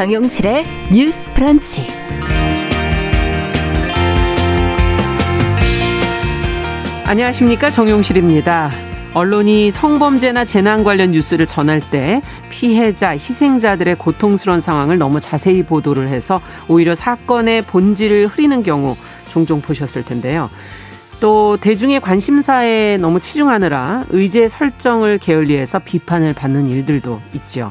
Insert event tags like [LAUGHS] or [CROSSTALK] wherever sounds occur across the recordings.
정용실의 뉴스 프런치. 안녕하십니까. 정용실입니다. 언론이 성범죄나 재난 관련 뉴스를 전할 때 피해자, 희생자들의 고통스러운 상황을 너무 자세히 보도를 해서 오히려 사건의 본질을 흐리는 경우 종종 보셨을 텐데요. 또 대중의 관심사에 너무 치중하느라 의제 설정을 게을리해서 비판을 받는 일들도 있죠.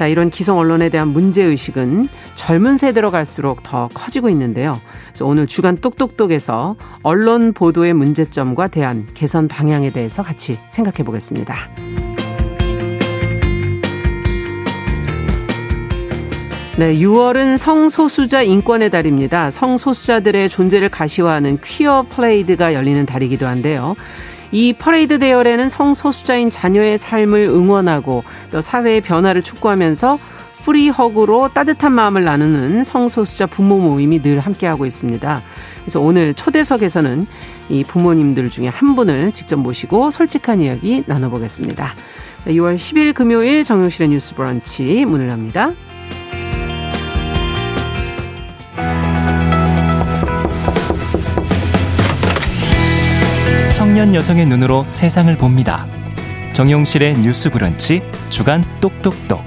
자, 이런 기성 언론에 대한 문제 의식은 젊은 세대로 갈수록 더 커지고 있는데요. 오늘 주간 똑똑똑에서 언론 보도의 문제점과 대한 개선 방향에 대해서 같이 생각해 보겠습니다. 네, 6월은 성소수자 인권의 달입니다. 성소수자들의 존재를 가시화하는 퀴어 플레이드가 열리는 달이기도 한데요. 이 퍼레이드 대열에는 성소수자인 자녀의 삶을 응원하고 또 사회의 변화를 촉구하면서 free hug로 따뜻한 마음을 나누는 성소수자 부모 모임이 늘 함께하고 있습니다. 그래서 오늘 초대석에서는 이 부모님들 중에 한 분을 직접 모시고 솔직한 이야기 나눠보겠습니다. 6월 10일 금요일 정용실의 뉴스 브런치 문을 엽니다. 청년 여성의 눈으로 세상을 봅니다. 정용실의 뉴스 브런치 주간 똑똑똑.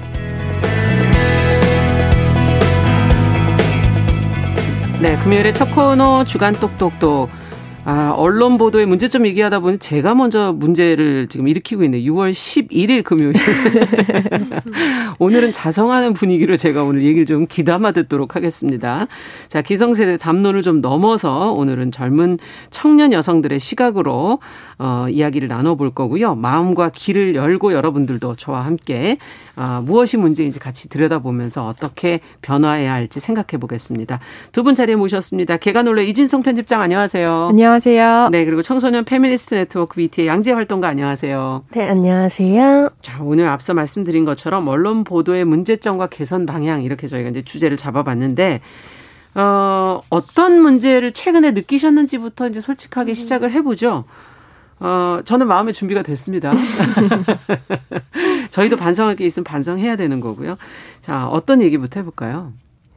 네, 금요일의 첫 코너 주간 똑똑똑. 아, 언론 보도의 문제점 얘기하다 보니 제가 먼저 문제를 지금 일으키고 있네요. 6월 11일 금요일. [LAUGHS] 오늘은 자성하는 분위기로 제가 오늘 얘기를 좀 귀담아 듣도록 하겠습니다. 자, 기성세대 담론을 좀 넘어서 오늘은 젊은 청년 여성들의 시각으로 어, 이야기를 나눠볼 거고요. 마음과 귀를 열고 여러분들도 저와 함께 어, 무엇이 문제인지 같이 들여다보면서 어떻게 변화해야 할지 생각해 보겠습니다. 두 분 자리에 모셨습니다. 계간홀로 이진송 편집장 안녕하세요. 안녕 하세요. 네, 그리고 청소년 페미니스트 네트워크 위티의 양지혜 활동가 안녕하세요. 네, 안녕하세요. 자, 오늘 앞서 말씀드린 것처럼 언론 보도의 문제점과 개선 방향 이렇게 저희가 이제 주제를 잡아봤는데 어, 어떤 문제를 최근에 느끼셨는지부터 이제 솔직하게 음. 시작을 해보죠. 어, 저는 마음의 준비가 됐습니다. [LAUGHS] [LAUGHS] 저희도 반성할 게 있으면 반성해야 되는 거고요. 자, 어떤 얘기부터 해볼까요?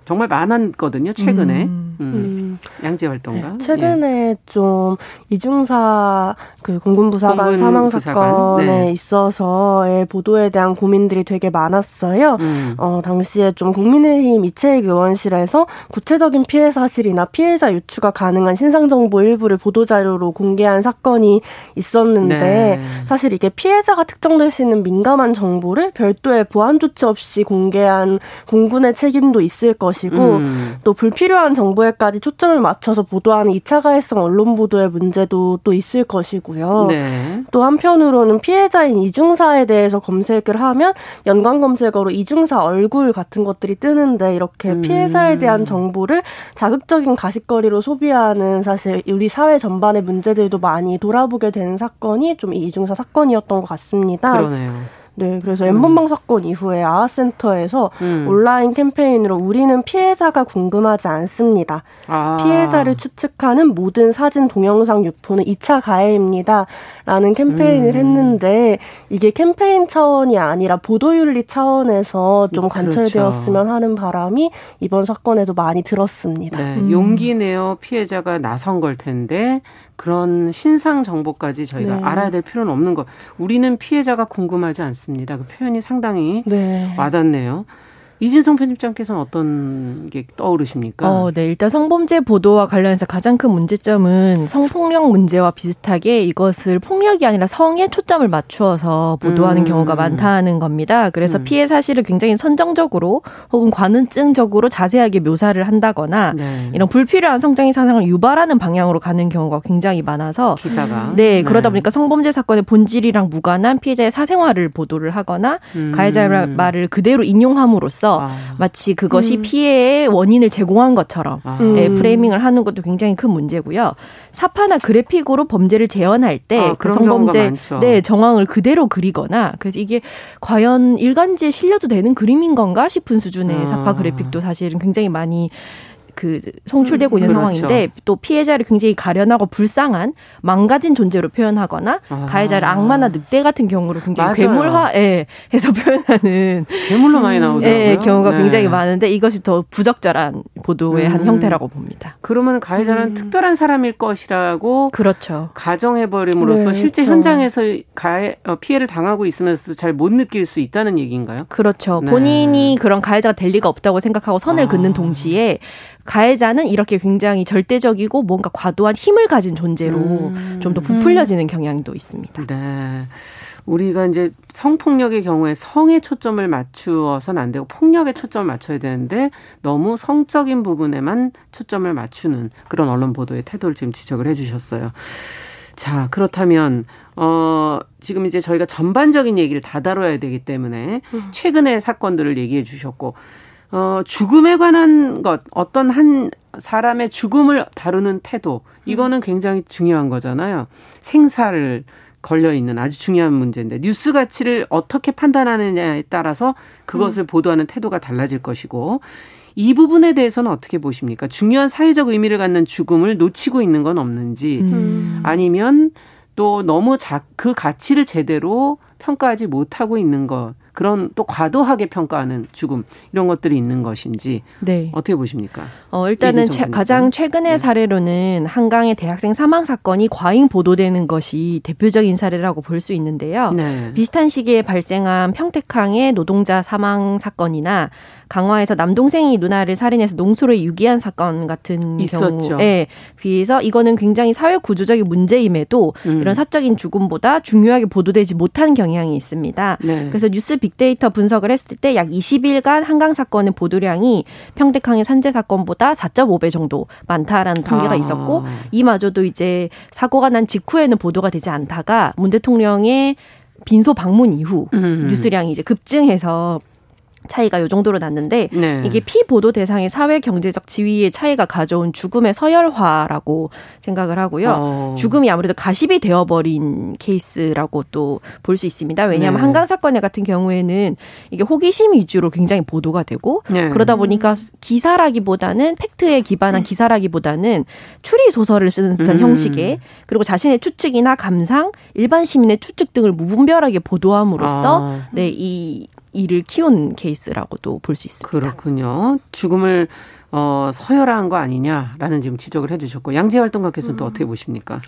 정말 많았거든요, 최근에. 음. 음. 음. 양재 활동가. 네, 최근에 예. 좀 이중사 그 공군부 사관 공군 사망 사건에 네. 있어서의 보도에 대한 고민들이 되게 많았어요. 음. 어, 당시에 좀 국민의힘 이채익 의원실에서 구체적인 피해 사실이나 피해자 유추가 가능한 신상 정보 일부를 보도 자료로 공개한 사건이 있었는데 네. 사실 이게 피해자가 특정될 수 있는 민감한 정보를 별도의 보안 조치 없이 공개한 공군의 책임도 있을 것이 것이고 음. 또 불필요한 정보에까지 초점을 맞춰서 보도하는 2차 가해성 언론 보도의 문제도 또 있을 것이고요. 네. 또 한편으로는 피해자인 이중사에 대해서 검색을 하면 연관 검색어로 이중사 얼굴 같은 것들이 뜨는데 이렇게 음. 피해자에 대한 정보를 자극적인 가십거리로 소비하는 사실 우리 사회 전반의 문제들도 많이 돌아보게 되는 사건이 좀 이중사 사건이었던 것 같습니다. 그러네요. 네, 그래서 음. 엠번방 사건 이후에 아아센터에서 음. 온라인 캠페인으로 우리는 피해자가 궁금하지 않습니다. 아. 피해자를 추측하는 모든 사진 동영상 유포는 2차 가해입니다. 라는 캠페인을 음. 했는데 이게 캠페인 차원이 아니라 보도윤리 차원에서 좀 그렇죠. 관철되었으면 하는 바람이 이번 사건에도 많이 들었습니다. 네, 음. 용기 내어 피해자가 나선 걸 텐데 그런 신상 정보까지 저희가 네. 알아야 될 필요는 없는 것. 우리는 피해자가 궁금하지 않습니다. 그 표현이 상당히 네. 와닿네요. 이진성 편집장께서는 어떤 게 떠오르십니까? 어, 네. 일단 성범죄 보도와 관련해서 가장 큰 문제점은 성폭력 문제와 비슷하게 이것을 폭력이 아니라 성에 초점을 맞추어서 보도하는 음. 경우가 많다는 겁니다. 그래서 음. 피해 사실을 굉장히 선정적으로 혹은 관음증적으로 자세하게 묘사를 한다거나 네. 이런 불필요한 성적인 사상을 유발하는 방향으로 가는 경우가 굉장히 많아서 기사가 네, 그러다 네. 보니까 성범죄 사건의 본질이랑 무관한 피해자의 사생활을 보도를 하거나 음. 가해자의 말을 그대로 인용함으로써 하면서 아. 마치 그것이 음. 피해의 원인을 제공한 것처럼 아. 예, 프레이밍을 하는 것도 굉장히 큰 문제고요. 사파나 그래픽으로 범죄를 재현할 때그 아, 성범죄 네, 정황을 그대로 그리거나 그래서 이게 과연 일간지에 실려도 되는 그림인 건가 싶은 수준의 아. 사파 그래픽도 사실은 굉장히 많이 그 송출되고 있는 그렇죠. 상황인데 또 피해자를 굉장히 가련하고 불쌍한 망가진 존재로 표현하거나 아. 가해자를 악마나 늑대 같은 경우로 굉장히 괴물화해 해서 [LAUGHS] 표현하는 괴물로 많이 나오더라고요. 예, 경우가 네. 굉장히 많은데 이것이 더 부적절한 보도의 음. 한 형태라고 봅니다. 그러면 가해자는 음. 특별한 사람일 것이라고 그렇죠. 가정해 버림으로써 네, 실제 그렇죠. 현장에서 가해 어, 피해를 당하고 있으면서도 잘 못 느낄 수 있다는 얘기인가요? 그렇죠. 네. 본인이 그런 가해자가 될 리가 없다고 생각하고 선을 아. 긋는 동시에 가해자는 이렇게 굉장히 절대적이고 뭔가 과도한 힘을 가진 존재로 음. 좀더 부풀려지는 경향도 있습니다. 네. 우리가 이제 성폭력의 경우에 성에 초점을 맞추어서는 안 되고 폭력에 초점을 맞춰야 되는데 너무 성적인 부분에만 초점을 맞추는 그런 언론 보도의 태도를 지금 지적을 해 주셨어요. 자, 그렇다면 어, 지금 이제 저희가 전반적인 얘기를 다 다뤄야 되기 때문에 음. 최근의 사건들을 얘기해 주셨고 어, 죽음에 관한 것, 어떤 한 사람의 죽음을 다루는 태도, 이거는 굉장히 중요한 거잖아요. 생사를 걸려 있는 아주 중요한 문제인데 뉴스 가치를 어떻게 판단하느냐에 따라서 그것을 음. 보도하는 태도가 달라질 것이고 이 부분에 대해서는 어떻게 보십니까? 중요한 사회적 의미를 갖는 죽음을 놓치고 있는 건 없는지 음. 아니면 또 너무 자, 그 가치를 제대로 평가하지 못하고 있는 것 그런 또 과도하게 평가하는 죽음 이런 것들이 있는 것인지 네. 어떻게 보십니까? 어, 일단은 최, 가장 최근의 네. 사례로는 한강의 대학생 사망 사건이 과잉 보도되는 것이 대표적인 사례라고 볼 수 있는데요. 네. 비슷한 시기에 발생한 평택항의 노동자 사망 사건이나 강화에서 남동생이 누나를 살인해서 농수로 유기한 사건 같은 있었죠. 경우에 비해서 이거는 굉장히 사회 구조적인 문제임에도 음. 이런 사적인 죽음보다 중요하게 보도되지 못한 경향이 있습니다. 네. 그래서 뉴스 빅데이터 분석을 했을 때 약 20일간 한강 사건의 보도량이 평택항의 산재 사건보다 4.5배 정도 많다라는 통계가 아. 있었고 이마저도 이제 사고가 난 직후에는 보도가 되지 않다가 문 대통령의 빈소 방문 이후 음. 뉴스량이 이제 급증해서 차이가 요 정도로 났는데 네. 이게 피보도 대상의 사회 경제적 지위의 차이가 가져온 죽음의 서열화라고 생각을 하고요. 어. 죽음이 아무래도 가십이 되어버린 케이스라고 또 볼 수 있습니다. 왜냐하면 네. 한강 사건 같은 경우에는 이게 호기심 위주로 굉장히 보도가 되고 네. 그러다 보니까 기사라기보다는 팩트에 기반한 음. 기사라기보다는 추리 소설을 쓰는 듯한 음. 형식의 그리고 자신의 추측이나 감상, 일반 시민의 추측 등을 무분별하게 보도함으로써 아. 네이 이를 키운 케이스라고도 볼 수 있습니다. 그렇군요. 죽음을 어, 서열화한 거 아니냐라는 지금 지적을 해주셨고 양재 활동가께서는 음. 또 어떻게 보십니까?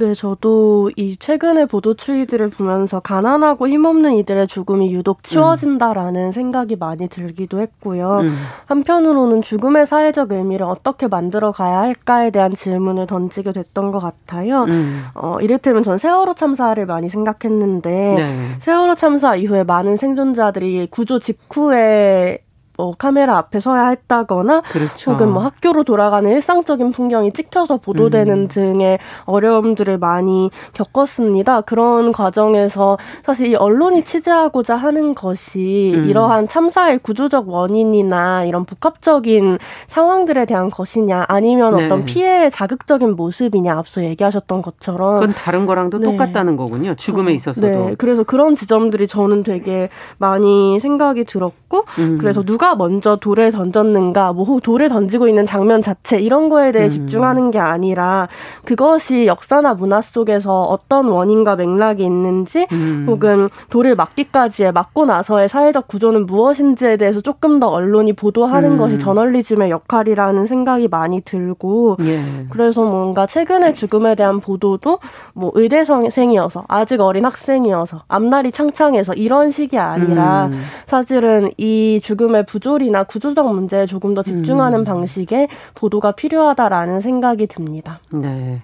네, 저도 이 최근의 보도 추이들을 보면서 가난하고 힘없는 이들의 죽음이 유독 치워진다라는 음. 생각이 많이 들기도 했고요. 음. 한편으로는 죽음의 사회적 의미를 어떻게 만들어 가야 할까에 대한 질문을 던지게 됐던 것 같아요. 음. 어, 이를테면 전 세월호 참사를 많이 생각했는데 네. 세월호 참사 이후에 많은 생존자들이 구조 직후에 뭐 카메라 앞에 서야 했다거나 그렇죠. 혹은 뭐 학교로 돌아가는 일상적인 풍경이 찍혀서 보도되는 음. 등의 어려움들을 많이 겪었습니다. 그런 과정에서 사실 이 언론이 취재하고자 하는 것이 음. 이러한 참사의 구조적 원인이나 이런 복합적인 상황들에 대한 것이냐 아니면 네. 어떤 피해의 자극적인 모습이냐 앞서 얘기하셨던 것처럼 그건 다른 거랑도 네. 똑같다는 거군요. 죽음에 있어서도. 네. 그래서 그런 지점들이 저는 되게 많이 생각이 들었고 음. 그래서 누가 먼저 돌에 던졌는가, 뭐 돌에 던지고 있는 장면 자체 이런 거에 대해 음. 집중하는 게 아니라 그것이 역사나 문화 속에서 어떤 원인과 맥락이 있는지 음. 혹은 돌을 맞기까지의 맞고 나서의 사회적 구조는 무엇인지에 대해서 조금 더 언론이 보도하는 음. 것이 저널리즘의 역할이라는 생각이 많이 들고 예. 그래서 뭔가 최근의 죽음에 대한 보도도 뭐 의대생이어서 아직 어린 학생이어서 앞날이 창창해서 이런 식이 아니라 음. 사실은 이 죽음의 부 부조리나 구조적 문제에 조금 더 집중하는 음. 방식의 보도가 필요하다라는 생각이 듭니다. 네.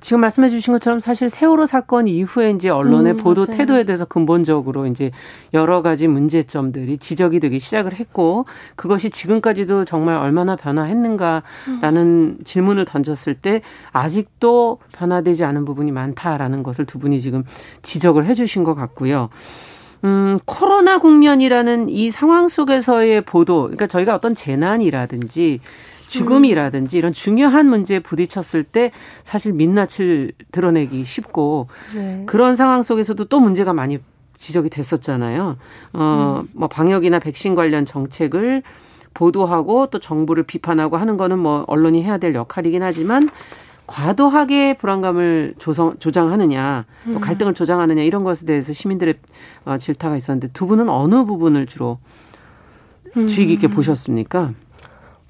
지금 말씀해 주신 것처럼 사실 세월호 사건 이후에 이제 언론의 음, 보도 맞아요. 태도에 대해서 근본적으로 이제 여러 가지 문제점들이 지적이 되기 시작을 했고 그것이 지금까지도 정말 얼마나 변화했는가라는 음. 질문을 던졌을 때 아직도 변화되지 않은 부분이 많다라는 것을 두 분이 지금 지적을 해 주신 것 같고요. 음, 코로나 국면이라는 이 상황 속에서의 보도, 그러니까 저희가 어떤 재난이라든지 죽음이라든지 이런 중요한 문제에 부딪혔을 때 사실 민낯을 드러내기 쉽고 네. 그런 상황 속에서도 또 문제가 많이 지적이 됐었잖아요. 어, 음. 뭐 방역이나 백신 관련 정책을 보도하고 또 정부를 비판하고 하는 거는 뭐 언론이 해야 될 역할이긴 하지만 과도하게 불안감을 조성, 조장하느냐, 또 음. 갈등을 조장하느냐 이런 것에 대해서 시민들의 어, 질타가 있었는데 두 분은 어느 부분을 주로 주의 깊게 음. 보셨습니까?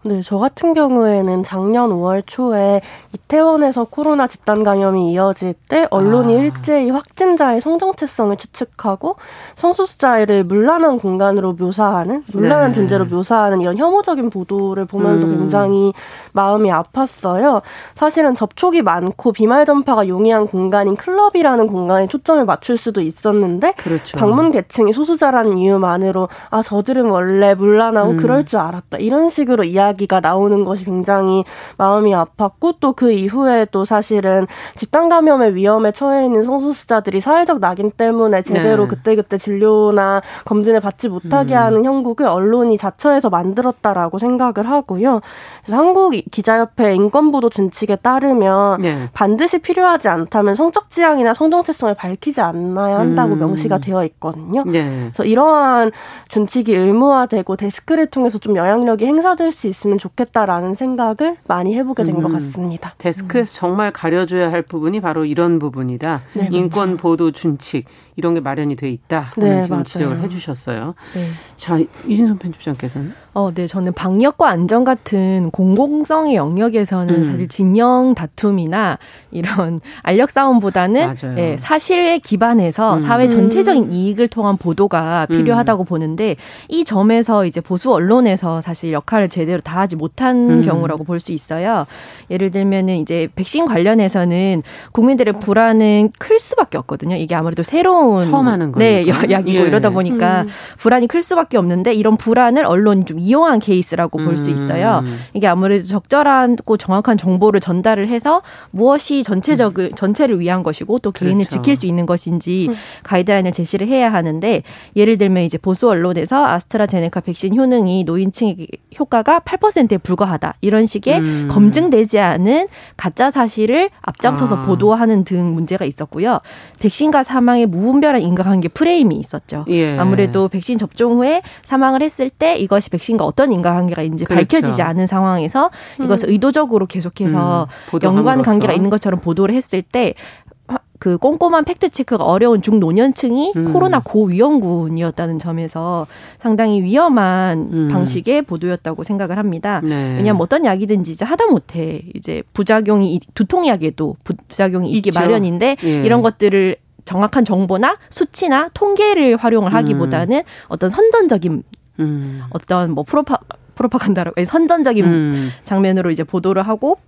네, 저 같은 경우에는 작년 5월 초에 이태원에서 코로나 집단 감염이 이어질 때 언론이 아. 일제히 확진자의 성정체성을 추측하고 성소수자를 물란한 공간으로 묘사하는 물란한 네. 존재로 묘사하는 이런 혐오적인 보도를 보면서 음. 굉장히 마음이 아팠어요. 사실은 접촉이 많고 비말 전파가 용이한 공간인 클럽이라는 공간에 초점을 맞출 수도 있었는데 그렇죠. 방문 계층이 소수자라는 이유만으로 아 저들은 원래 물란하고 음. 그럴 줄 알았다 이런 식으로 이야 기가 나오는 것이 굉장히 마음이 아팠고 또 그 이후에 또 사실은 집단 감염의 위험에 처해 있는 성소수자들이 사회적 낙인 때문에 제대로 네. 그때그때 진료나 검진을 받지 못하게 음. 하는 형국을 언론이 자처해서 만들었다라고 생각을 하고요. 그래서 한국 기자협회 인권보도 준칙에 따르면 네. 반드시 필요하지 않다면 성적 지향이나 성정체성을 밝히지 않아야 한다고 음. 명시가 되어 있거든요. 네. 그래서 이러한 준칙이 의무화되고 데스크를 통해서 좀 영향력이 행사될 수 있 으면 좋겠다라는 생각을 많이 해보게 된것 음. 같습니다. 데스크에서 음. 정말 가려줘야 할 부분이 바로 이런 부분이다. 네, 인권 보도 준칙 이런 게 마련이 돼 있다. 네, 지금 맞아요. 지적을 해주셨어요. 네. 자 이진선 편집장께서는 어, 네, 저는 방역과 안전 같은 공공성의 영역에서는 음. 사실 진영 다툼이나 이런 [LAUGHS] 알력 싸움보다는 예, 사실에 기반해서 음. 사회 전체적인 이익을 통한 보도가 음. 필요하다고 음. 보는데 이 점에서 이제 보수 언론에서 사실 역할을 제대로 다하지 못한 음. 경우라고 볼 수 있어요. 예를 들면은 이제 백신 관련해서는 국민들의 불안은 클 수밖에 없거든요. 이게 아무래도 새로운 처음 하는 거니까. 네, 약이고 예. 이러다 보니까 음. 불안이 클 수밖에 없는데 이런 불안을 언론이 좀 이용한 케이스라고 볼 수 있어요. 이게 아무래도 적절하고 정확한 정보를 전달을 해서 무엇이 전체적 을 전체를 위한 것이고 또 개인을 그렇죠. 지킬 수 있는 것인지 음. 가이드라인을 제시를 해야 하는데 예를 들면 이제 보수 언론에서 아스트라제네카 백신 효능이 노인층의 효과가 8%에 불과하다 이런 식의 음. 검증되지 않은 가짜 사실을 앞장서서 아. 보도하는 등 문제가 있었고요. 백신과 사망의 무분 별한 인과관계 프레임이 있었죠. 예. 아무래도 백신 접종 후에 사망을 했을 때 이것이 백신과 어떤 인과관계가 있는지 그렇죠. 밝혀지지 않은 상황에서 이것을 음. 의도적으로 계속해서 음. 연관 관계가 있는 것처럼 보도를 했을 때그 꼼꼼한 팩트 체크가 어려운 중노년층이 음. 코로나 고위험군이었다는 점에서 상당히 위험한 음. 방식의 보도였다고 생각을 합니다. 네. 왜냐하면 어떤 약이든지 이제 하다 못해 이제 부작용이 두통약에도 부작용이 있기. 마련인데 예. 이런 것들을 정확한 정보나 수치나 통계를 활용을 하기보다는 음. 어떤 선전적인 음. 어떤 뭐 프로파 프로파간다라고 선전적인 음. 장면으로 이제 보도를 하고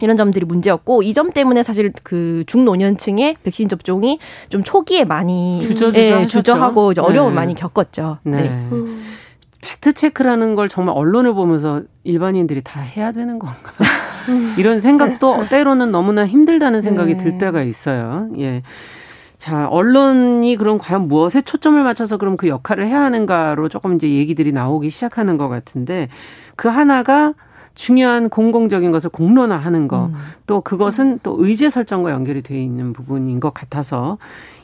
이런 점들이 문제였고 이 점 때문에 사실 그 중노년층의 백신 접종이 좀 초기에 많이 주저주저 예, 주저하고 이제 어려움을 네. 많이 겪었죠. 네. 네. 음. 팩트 체크라는 걸 정말 언론을 보면서 일반인들이 다 해야 되는 건가? [LAUGHS] 이런 생각도 때로는 너무나 힘들다는 생각이 네. 들 때가 있어요. 예. 자, 언론이 그럼 과연 무엇에 초점을 맞춰서 그럼 그 역할을 해야 하는가로 조금 이제 얘기들이 나오기 시작하는 것 같은데 그 하나가 중요한 공공적인 것을 공론화하는 거, 음. 또 그것은 또 의제 설정과 연결이 돼 있는 부분인 것 같아서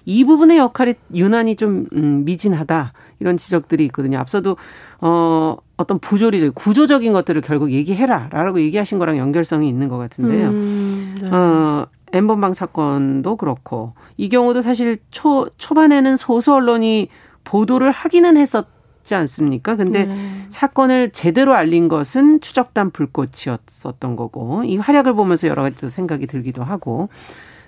이 부분의 역할이 유난히 좀 음, 미진하다 이런 지적들이 있거든요. 앞서도 어 어떤 부조리 구조적인 것들을 결국 얘기해라라고 얘기하신 거랑 연결성이 있는 것 같은데요. 음, 네. 어 엠번방 사건도 그렇고 이 경우도 사실 초 초반에는 소수 언론이 보도를 하기는 했었지 않습니까? 근데 네. 사건을 제대로 알린 것은 추적단 불꽃이었었던 거고 이 활약을 보면서 여러 가지 또 생각이 들기도 하고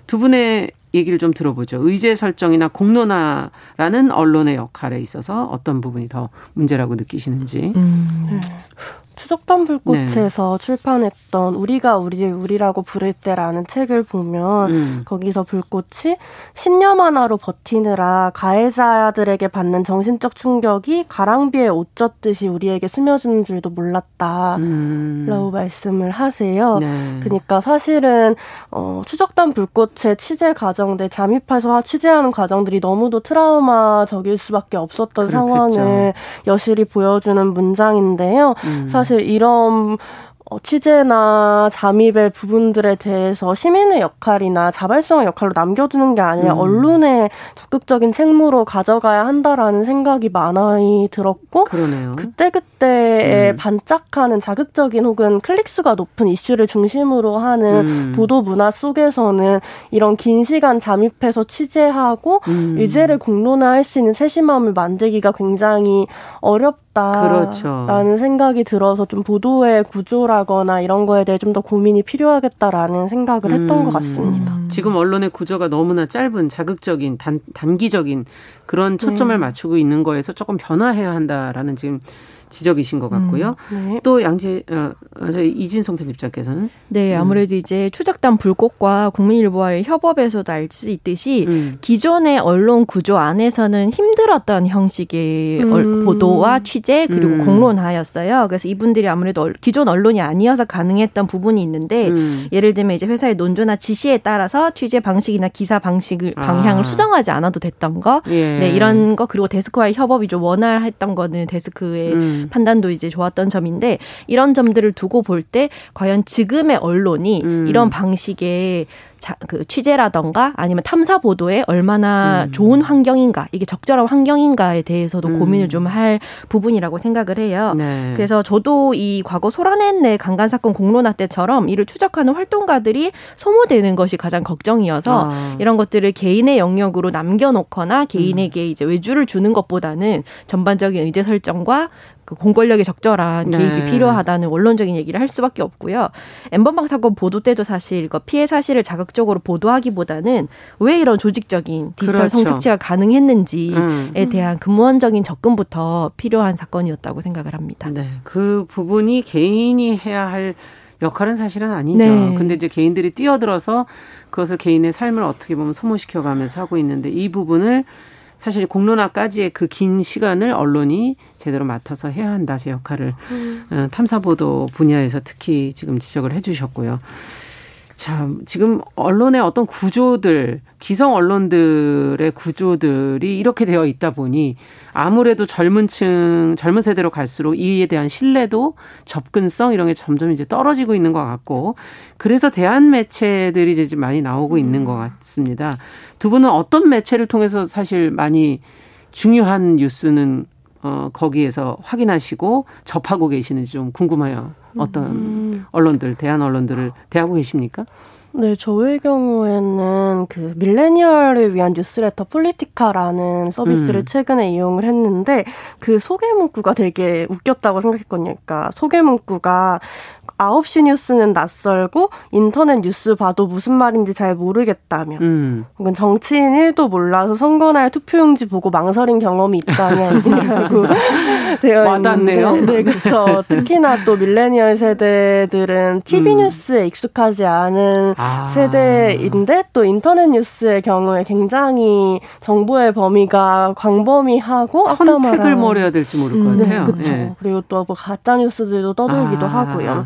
두 분의 얘기를 좀 들어보죠. 의제 설정이나 공론화라는 언론의 역할에 있어서 어떤 부분이 더 문제라고 느끼시는지. 음. 네. 추적단 불꽃에서 네. 출판했던 우리가 우리 우리라고 부를 때라는 책을 보면 음. 거기서 불꽃이 신념 하나로 버티느라 가해자들에게 받는 정신적 충격이 가랑비에 옷 젖듯이 우리에게 스며드는 줄도 몰랐다. 음. 라고 말씀을 하세요. 네. 그러니까 사실은 어, 추적단 불꽃의 취재 과정들 잠입해서 취재하는 과정들이 너무도 트라우마적일 수밖에 없었던 그렇겠죠. 상황을 여실히 보여주는 문장인데요. 음. 사실 이런 어, 취재나 잠입의 부분들에 대해서 시민의 역할이나 자발성의 역할로 남겨두는 게 아니라 음. 언론의 적극적인 책무로 가져가야 한다라는 생각이 많이 들었고 그러네요. 그때그때에 음. 반짝하는 자극적인 혹은 클릭수가 높은 이슈를 중심으로 하는 음. 보도 문화 속에서는 이런 긴 시간 잠입해서 취재하고 음. 의제를 공론화할 수 있는 세심함을 만들기가 굉장히 어렵 어렵다라는 그렇죠. 생각이 들어서 좀 보도의 구조라거나 이런 거에 대해 좀 더 고민이 필요하겠다라는 생각을 했던 음. 것 같습니다. 지금 언론의 구조가 너무나 짧은 자극적인 단, 단기적인 그런 초점을 네. 맞추고 있는 거에서 조금 변화해야 한다라는 지금 지적이신 것 같고요. 음, 네. 또 양재 어, 저희 이진성 편집장께서는 네 음. 아무래도 음. 이제 추적단 불꽃과 국민일보와의 협업에서도 알 수 있듯이 음. 기존의 언론 구조 안에서는 힘들었던 형식의 음. 보도와 취재 그리고 음. 공론화였어요. 그래서 이분들이 아무래도 기존 언론이 아니어서 가능했던 부분이 있는데 예를 들면 이제 회사의 논조나 지시에 따라서 취재 방식이나 기사 방식을 방향을 아. 수정하지 않아도 됐던 거, 예. 네 이런 거 그리고 데스크와의 협업이 좀 원활했던 거는 데스크의 음. 판단도 이제 좋았던 점인데 이런 점들을 두고 볼 때 과연 지금의 언론이 음. 이런 방식의 자, 그 취재라던가 아니면 탐사 보도에 얼마나 음. 좋은 환경인가 이게 적절한 환경인가에 대해서도 음. 고민을 좀 할 부분이라고 생각을 해요. 네. 그래서 저도 이 과거 소라넷 강간 사건 공론화 때처럼 이를 추적하는 활동가들이 소모되는 것이 가장 걱정이어서 아. 이런 것들을 개인의 영역으로 남겨놓거나 개인에게 음. 이제 외주를 주는 것보다는 전반적인 의제 설정과 그 공권력의 적절한 개입이 네. 필요하다는 원론적인 얘기를 할 수밖에 없고요. 엠번방 사건 보도 때도 사실 그 피해 사실을 자극적 으로 보도하기보다는 왜 이런 조직적인 디지털 그렇죠. 성착취가 가능했는지에 음. 대한 근원적인 접근부터 필요한 사건이었다고 생각을 합니다. 네, 그 부분이 개인이 해야 할 역할은 사실은 아니죠. 네. 근데 이제 개인들이 뛰어들어서 그것을 개인의 삶을 어떻게 보면 소모시켜 가면서 하고 있는데 이 부분을 사실 공론화까지의 그 긴 시간을 언론이 제대로 맡아서 해야 한다 제 역할을 음. 어, 탐사 보도 분야에서 특히 지금 지적을 해 주셨고요. 참 지금 언론의 어떤 구조들 기성 언론들의 구조들이 이렇게 되어 있다 보니 아무래도 젊은 층 젊은 세대로 갈수록 이에 대한 신뢰도 접근성 이런 게 점점 이제 떨어지고 있는 것 같고 그래서 대한 매체들이 이제 많이 나오고 있는 것 같습니다. 두 분은 어떤 매체를 통해서 사실 많이 중요한 뉴스는 어 거기에서 확인하시고 접하고 계시는지 좀 궁금해요. 어떤 음. 언론들, 대안 언론들을 대하고 계십니까? 네, 저의 경우에는 그 millennial을 위한 newsletter 폴리티카라는 서비스를 음. 최근에 이용을 했는데 그 소개 문구가 되게 웃겼다고 생각했거든요. 그러니까 소개 문구가 9시 뉴스는 낯설고 인터넷 뉴스 봐도 무슨 말인지 잘 모르겠다면 음. 혹은 정치인 1도 몰라서 선거날 투표용지 보고 망설인 경험이 있다면이라고 [LAUGHS] 되어 와닿네요. 있는데 네, 그렇죠. 특히나 또 밀레니얼 세대들은 TV 음. 뉴스에 익숙하지 않은 아. 세대인데 또 인터넷 뉴스의 경우에 굉장히 정보의 범위가 광범위하고 선택을 뭘 해야 될지 모를 것 음, 같아요. 네, 그렇죠. 네. 그리고 또 뭐 가짜 뉴스들도 떠돌기도 아. 하고요.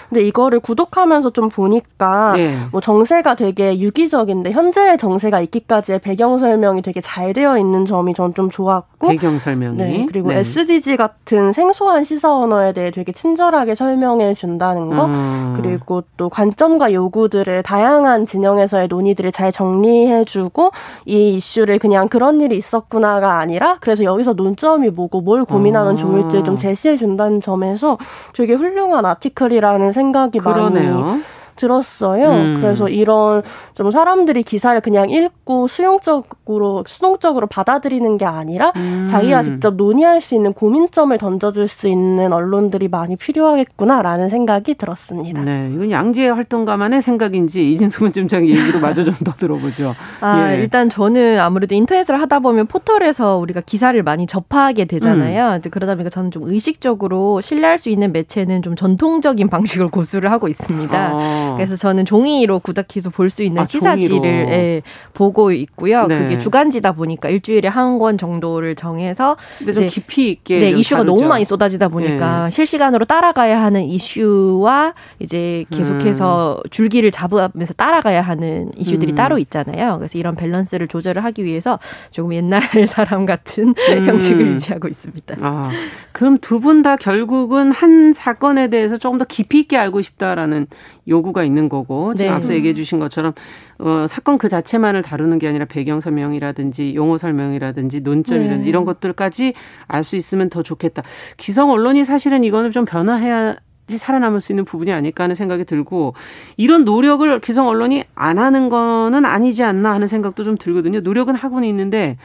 근데 이거를 구독하면서 좀 보니까 네. 뭐 정세가 되게 유기적인데 현재의 정세가 있기까지의 배경 설명이 되게 잘 되어 있는 점이 전 좀 좋았고 배경 설명이 네, 그리고 네. SDG 같은 생소한 시사 언어에 대해 되게 친절하게 설명해 준다는 거 음. 그리고 또 관점과 요구들을 다양한 진영에서의 논의들을 잘 정리해 주고 이 이슈를 그냥 그런 일이 있었구나가 아니라 그래서 여기서 논점이 뭐고 뭘 고민하면 음. 좋을지 좀 제시해 준다는 점에서 되게 훌륭한 아티클이라는 생각이 그러네요. 많이 들었어요. 음. 그래서 이런 좀 사람들이 기사를 그냥 읽고 수용적으로 수동적으로 받아들이는 게 아니라 음. 자기가 직접 논의할 수 있는 고민점을 던져줄 수 있는 언론들이 많이 필요하겠구나라는 생각이 들었습니다. 네, 이건 양재 활동가만의 생각인지 이진수 문점장 얘기도 마저 좀 더 들어보죠. [LAUGHS] 아, 예. 일단 저는 아무래도 인터넷을 하다 보면 포털에서 우리가 기사를 많이 접하게 되잖아요. 음. 그러다 보니까 저는 좀 의식적으로 신뢰할 수 있는 매체는 좀 전통적인 방식을 고수를 하고 있습니다. 어. 어. 그래서 저는 종이로 구닥해서 볼수 있는 아, 시사지를 예, 보고 있고요. 네. 그게 주간지다 보니까 일주일에 한 권 정도를 정해서 근데 좀 깊이 있게 네, 이슈가 다르죠. 너무 많이 쏟아지다 보니까 네. 실시간으로 따라가야 하는 이슈와 이제 계속해서 음. 줄기를 잡으면서 따라가야 하는 이슈들이 음. 따로 있잖아요. 그래서 이런 밸런스를 조절을 하기 위해서 조금 옛날 [LAUGHS] 사람 같은 음. 형식을 유지하고 있습니다. 아, 그럼 두 분 다 결국은 한 사건에 대해서 조금 더 깊이 있게 알고 싶다라는 요구 가 있는 거고 지금 네. 앞서 얘기해 주신 것처럼 어, 사건 그 자체만을 다루는 게 아니라 배경 설명이라든지 용어 설명이라든지 논점이라든지 네. 이런 것들까지 알 수 있으면 더 좋겠다. 기성 언론이 사실은 이거는 좀 변화해야 살아남을 수 있는 부분이 아닐까 하는 생각이 들고 이런 노력을 기성 언론이 안 하는 거는 아니지 않나 하는 생각도 좀 들거든요. 노력은 하고는 있는데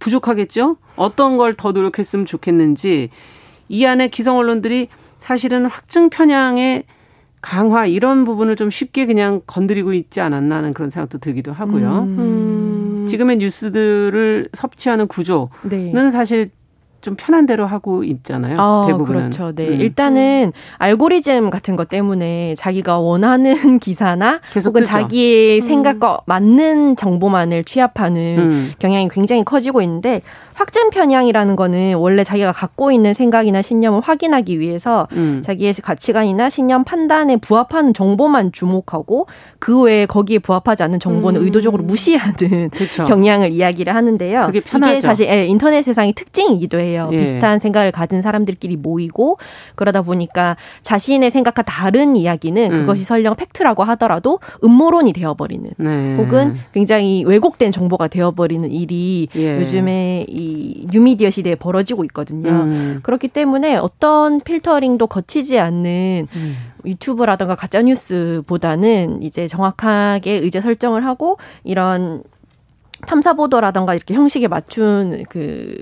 부족하겠죠? 어떤 걸 더 노력했으면 좋겠는지 이 안에 기성 언론들이 사실은 확증 편향의 강화 이런 부분을 좀 쉽게 그냥 건드리고 있지 않았나 하는 그런 생각도 들기도 하고요. 음. 지금의 뉴스들을 섭취하는 구조는 네. 사실 좀 편한 대로 하고 있잖아요. 아, 대부분은. 그렇죠. 네. 음. 일단은 알고리즘 같은 것 때문에 자기가 원하는 [LAUGHS] 기사나 혹은 뜨죠. 자기의 음. 생각과 맞는 정보만을 취합하는 음. 경향이 굉장히 커지고 있는데 확증 편향이라는 거는 원래 자기가 갖고 있는 생각이나 신념을 확인하기 위해서 음. 자기의 가치관이나 신념 판단에 부합하는 정보만 주목하고 그 외에 거기에 부합하지 않는 정보는 음. 의도적으로 무시하는 그렇죠. [LAUGHS] 경향을 이야기를 하는데요. 그게 편하죠. 이게 사실 예, 인터넷 세상의 특징이기도 해요. 예. 비슷한 생각을 가진 사람들끼리 모이고 그러다 보니까 자신의 생각과 다른 이야기는 음. 그것이 설령 팩트라고 하더라도 음모론이 되어버리는 네. 혹은 굉장히 왜곡된 정보가 되어버리는 일이 예. 요즘에 이 뉴미디어 시대에 벌어지고 있거든요. 음. 그렇기 때문에 어떤 필터링도 거치지 않는 음. 유튜브라든가 가짜 뉴스보다는 이제 정확하게 의제 설정을 하고 이런 탐사 보도라든가 이렇게 형식에 맞춘 그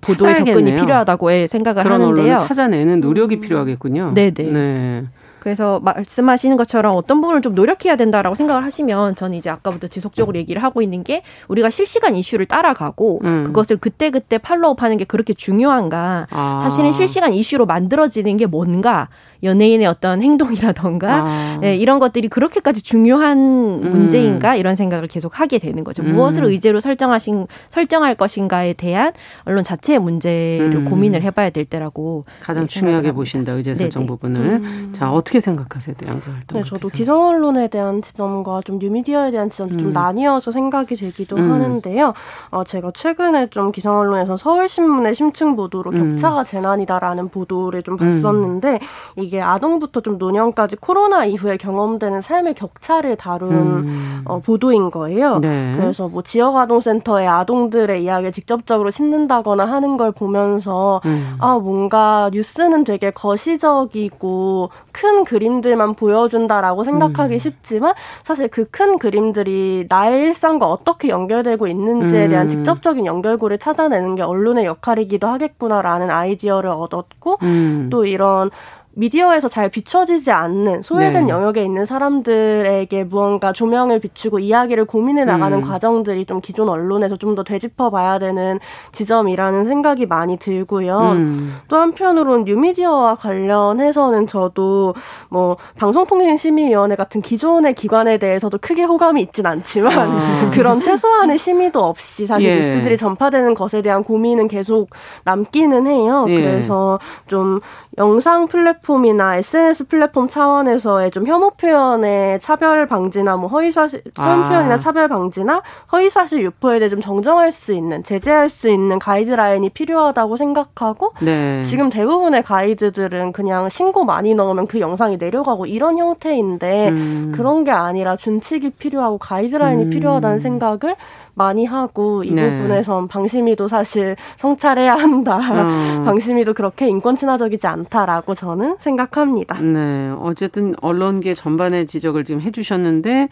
보도의 접근이 필요하다고 생각을 하는데요. 찾아내는 노력이 음. 필요하겠군요. 네네. 네. 그래서 말씀하시는 것처럼 어떤 부분을 좀 노력해야 된다라고 생각을 하시면 저는 이제 아까부터 지속적으로 얘기를 하고 있는 게 우리가 실시간 이슈를 따라가고 음. 그것을 그때그때 팔로우하는 게 그렇게 중요한가 아. 사실은 실시간 이슈로 만들어지는 게 뭔가 연예인의 어떤 행동이라던가 아. 네, 이런 것들이 그렇게까지 중요한 음. 문제인가 이런 생각을 계속 하게 되는 거죠. 음. 무엇을 의제로 설정하신 설정할 것인가에 대한 언론 자체의 문제를 음. 고민을 해봐야 될 때라고 가장 중요하게 보신다 의제 설정 네네. 부분을 음. 자 어떻게 생각하세요, 양자 활동? 네, 저도 기성 언론에 대한 지점과 좀 뉴미디어에 대한 지점 좀 음. 나뉘어서 생각이 되기도 하는데요. 어, 제가 최근에 좀 기성 언론에서 서울신문의 심층 보도로 격차가 재난이다라는 보도를 좀 봤었는데 이 이게 아동부터 좀 노년까지 코로나 이후에 경험되는 삶의 격차를 다룬 음. 어, 보도인 거예요. 네. 그래서 뭐 지역 아동센터의 아동들의 이야기를 직접적으로 싣는다거나 하는 걸 보면서 음. 아 뭔가 뉴스는 되게 거시적이고 큰 그림들만 보여준다라고 생각하기 음. 쉽지만 사실 그 큰 그림들이 나의 일상과 어떻게 연결되고 있는지에 대한 음. 직접적인 연결고를 찾아내는 게 언론의 역할이기도 하겠구나라는 아이디어를 얻었고 음. 또 이런 미디어에서 잘 비춰지지 않는 소외된 네. 영역에 있는 사람들에게 무언가 조명을 비추고 이야기를 고민해 나가는 음. 과정들이 좀 기존 언론에서 좀 더 되짚어 봐야 되는 지점이라는 생각이 많이 들고요. 음. 또 한편으로는 뉴미디어와 관련해서는 저도 뭐 방송통신심의위원회 같은 기존의 기관에 대해서도 크게 호감이 있진 않지만 아. [LAUGHS] 그런 최소한의 심의도 없이 사실 예. 뉴스들이 전파되는 것에 대한 고민은 계속 남기는 해요. 예. 그래서 좀 영상 플랫 폼이나 SNS 플랫폼 차원에서의 좀 혐오 표현의 차별 방지나 뭐 허위 사실 혐오 아. 표현이나 차별 방지나 허위 사실 유포에 대해 좀 정정할 수 있는 제재할 수 있는 가이드라인이 필요하다고 생각하고 네. 지금 대부분의 가이드들은 그냥 신고 많이 넣으면 그 영상이 내려가고 이런 형태인데 음. 그런 게 아니라 준칙이 필요하고 가이드라인이 음. 필요하다는 생각을 많이 하고 이 네. 부분에선 방심위도 사실 성찰해야 한다. 어. 방심위도 그렇게 인권 친화적이지 않다라고 저는 생각합니다. 네. 어쨌든 언론계 전반의 지적을 지금 해주셨는데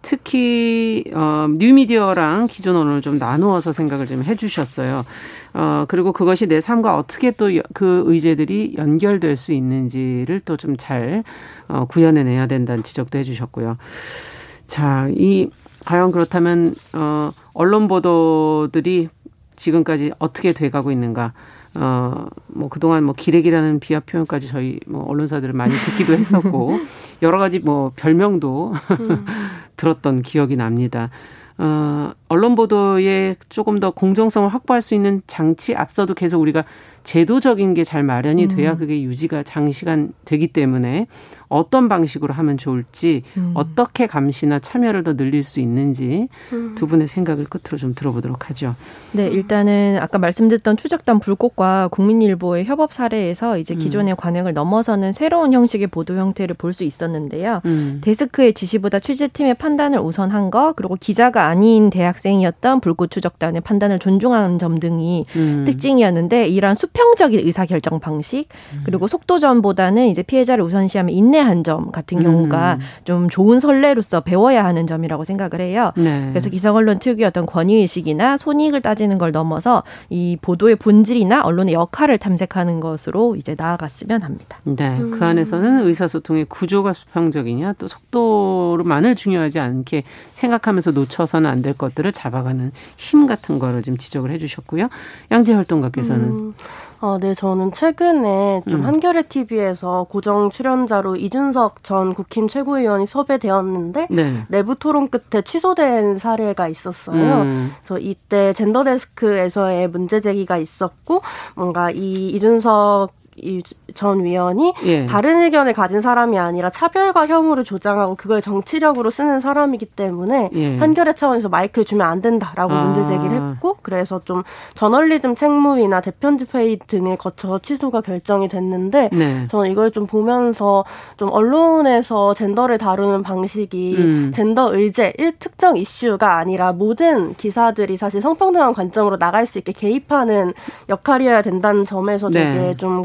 특히 어 뉴미디어랑 기존 언론을 좀 나누어서 생각을 좀 해주셨어요. 어 그리고 그것이 내 삶과 어떻게 또 그 의제들이 연결될 수 있는지를 또 좀 잘 어, 구현해내야 된다는 지적도 해주셨고요. 자, 이 과연 그렇다면 어 언론 보도들이 지금까지 어떻게 돼가고 있는가? 어, 뭐 그동안 뭐 기레기라는 비하 표현까지 저희 뭐 언론사들을 많이 듣기도 했었고 [LAUGHS] 여러 가지 뭐 별명도 음. [LAUGHS] 들었던 기억이 납니다. 어, 언론 보도에 조금 더 공정성을 확보할 수 있는 장치 앞서도 계속 우리가 제도적인 게 잘 마련이 돼야 음. 그게 유지가 장시간 되기 때문에 어떤 방식으로 하면 좋을지 음. 어떻게 감시나 참여를 더 늘릴 수 있는지 음. 두 분의 생각을 끝으로 좀 들어보도록 하죠. 네, 일단은 아까 말씀드렸던 추적단 불꽃과 국민일보의 협업 사례에서 이제 음. 기존의 관행을 넘어서는 새로운 형식의 보도 형태를 볼 수 있었는데요. 음. 데스크의 지시보다 취재팀의 판단을 우선한 거, 그리고 기자가 아닌 대학생이었던 불꽃 추적단의 판단을 존중하는 점 등이 음. 특징이었는데 이러한 수평적인 의사결정 방식 그리고 속도전보다는 이제 피해자를 우선시하면 인내 인내한 점 같은 경우가 음. 좀 좋은 선례로서 배워야 하는 점이라고 생각을 해요. 네. 그래서 기성 언론 특유의 어떤 권위 의식이나 손익을 따지는 걸 넘어서 이 보도의 본질이나 언론의 역할을 탐색하는 것으로 이제 나아갔으면 합니다. 네, 음. 그 안에서는 의사소통의 구조가 수평적이냐 또 속도로만을 중요하지 않게 생각하면서 놓쳐서는 안 될 것들을 잡아가는 힘 같은 거를 좀 지적을 해주셨고요. 양재 활동가께서는 음. 아, 네, 저는 최근에 좀 음. 한겨레 TV에서 고정 출연자로 이준석 전 국힘 최고위원이 섭외되었는데 네. 내부 토론 끝에 취소된 사례가 있었어요. 음. 그래서 이때 젠더 데스크에서의 문제 제기가 있었고 뭔가 이 이준석 이 전 위원이 예. 다른 의견을 가진 사람이 아니라 차별과 혐오를 조장하고 그걸 정치력으로 쓰는 사람이기 때문에 예. 한겨레 차원에서 마이크를 주면 안 된다라고 아. 문제 제기를 했고 그래서 좀 저널리즘 책무이나 대편집 회의 등을 거쳐 취소가 결정이 됐는데 네. 저는 이걸 좀 보면서 좀 언론에서 젠더를 다루는 방식이 음. 젠더 의제 일 특정 이슈가 아니라 모든 기사들이 사실 성평등한 관점으로 나갈 수 있게 개입하는 역할이어야 된다는 점에서 되게 네. 좀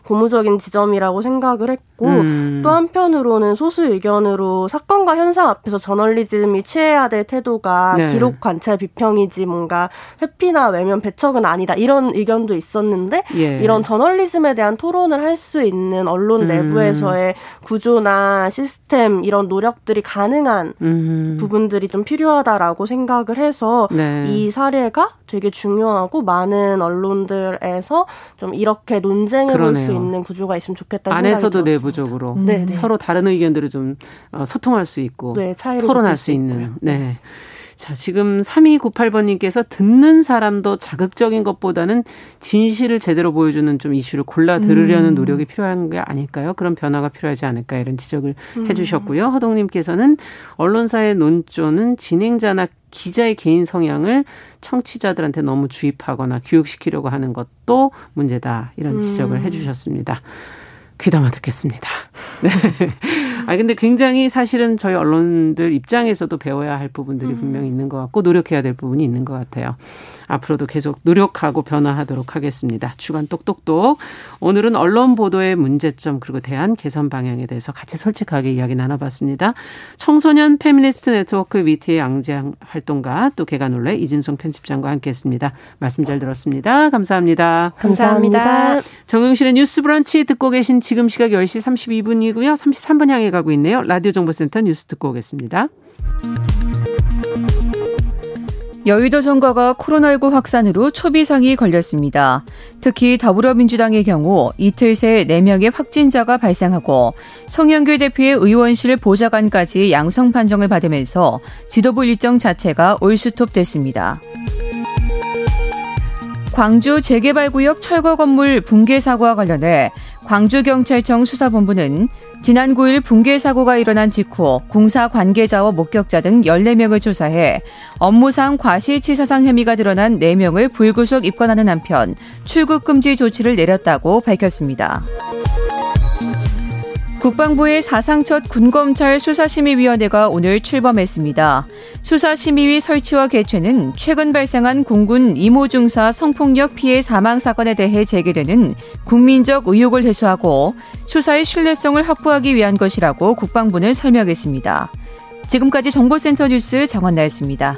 고무적인 지점이라고 생각을 했고 음. 또 한편으로는 소수 의견으로 사건과 현상 앞에서 저널리즘이 취해야 될 태도가 네. 기록 관찰 비평이지 뭔가 회피나 외면 배척은 아니다 이런 의견도 있었는데 예. 이런 저널리즘에 대한 토론을 할 수 있는 언론 음. 내부에서의 구조나 시스템 이런 노력들이 가능한 음. 부분들이 좀 필요하다라고 생각을 해서 네. 이 사례가 되게 중요하고 많은 언론들에서 좀 이렇게 논쟁을 볼수 있는 구조가 있으면 좋겠다 안에서도 내부적으로 음. 서로 다른 의견들을 좀 어, 소통할 수 있고 네, 토론할 수 있는. 네. 자, 지금 3298번님께서 듣는 사람도 자극적인 것보다는 진실을 제대로 보여주는 좀 이슈를 골라 들으려는 음. 노력이 필요한 게 아닐까요? 그런 변화가 필요하지 않을까 이런 지적을 음. 해주셨고요. 허동님께서는 언론사의 논조는 진행자나 기자의 개인 성향을 청취자들한테 너무 주입하거나 교육시키려고 하는 것도 문제다. 이런 지적을 음. 해주셨습니다. 귀담아 듣겠습니다. [LAUGHS] 네. 아 근데 굉장히 사실은 저희 언론들 입장에서도 배워야 할 부분들이 음. 분명히 있는 것 같고 노력해야 될 부분이 있는 것 같아요. 앞으로도 계속 노력하고 변화하도록 하겠습니다. 주간 똑똑똑. 오늘은 언론 보도의 문제점 그리고 대안 개선 방향에 대해서 같이 솔직하게 이야기 나눠봤습니다. 청소년 페미니스트 네트워크 위티의 양지혜 활동가 또 계간홀로 이진송 편집장과 함께했습니다. 말씀 잘 들었습니다. 감사합니다. 감사합니다. 정용실의 뉴스 브런치 듣고 계신 지금 시각 10시 32분이고요. 33분 향해 가고 있네요. 라디오 정보센터 뉴스 듣고 오겠습니다. 여의도 선거가 코로나19 확산으로 초비상이 걸렸습니다. 특히 더불어민주당의 경우 이틀 새 4명의 확진자가 발생하고 송영길 대표의 의원실 보좌관까지 양성 판정을 받으면서 지도부 일정 자체가 올스톱됐습니다. 광주 재개발구역 철거 건물 붕괴 사고와 관련해 광주경찰청 수사본부는 지난 9일 붕괴 사고가 일어난 직후 공사 관계자와 목격자 등 14명을 조사해 업무상 과실치사상 혐의가 드러난 4명을 불구속 입건하는 한편 출국 금지 조치를 내렸다고 밝혔습니다. 국방부의 사상 첫 군검찰 수사심의위원회가 오늘 출범했습니다. 수사심의위 설치와 개최는 최근 발생한 공군 이모 중사 성폭력 피해 사망 사건에 대해 제기되는 국민적 의혹을 해소하고 수사의 신뢰성을 확보하기 위한 것이라고 국방부는 설명했습니다. 지금까지 정보센터 뉴스 정원나였습니다.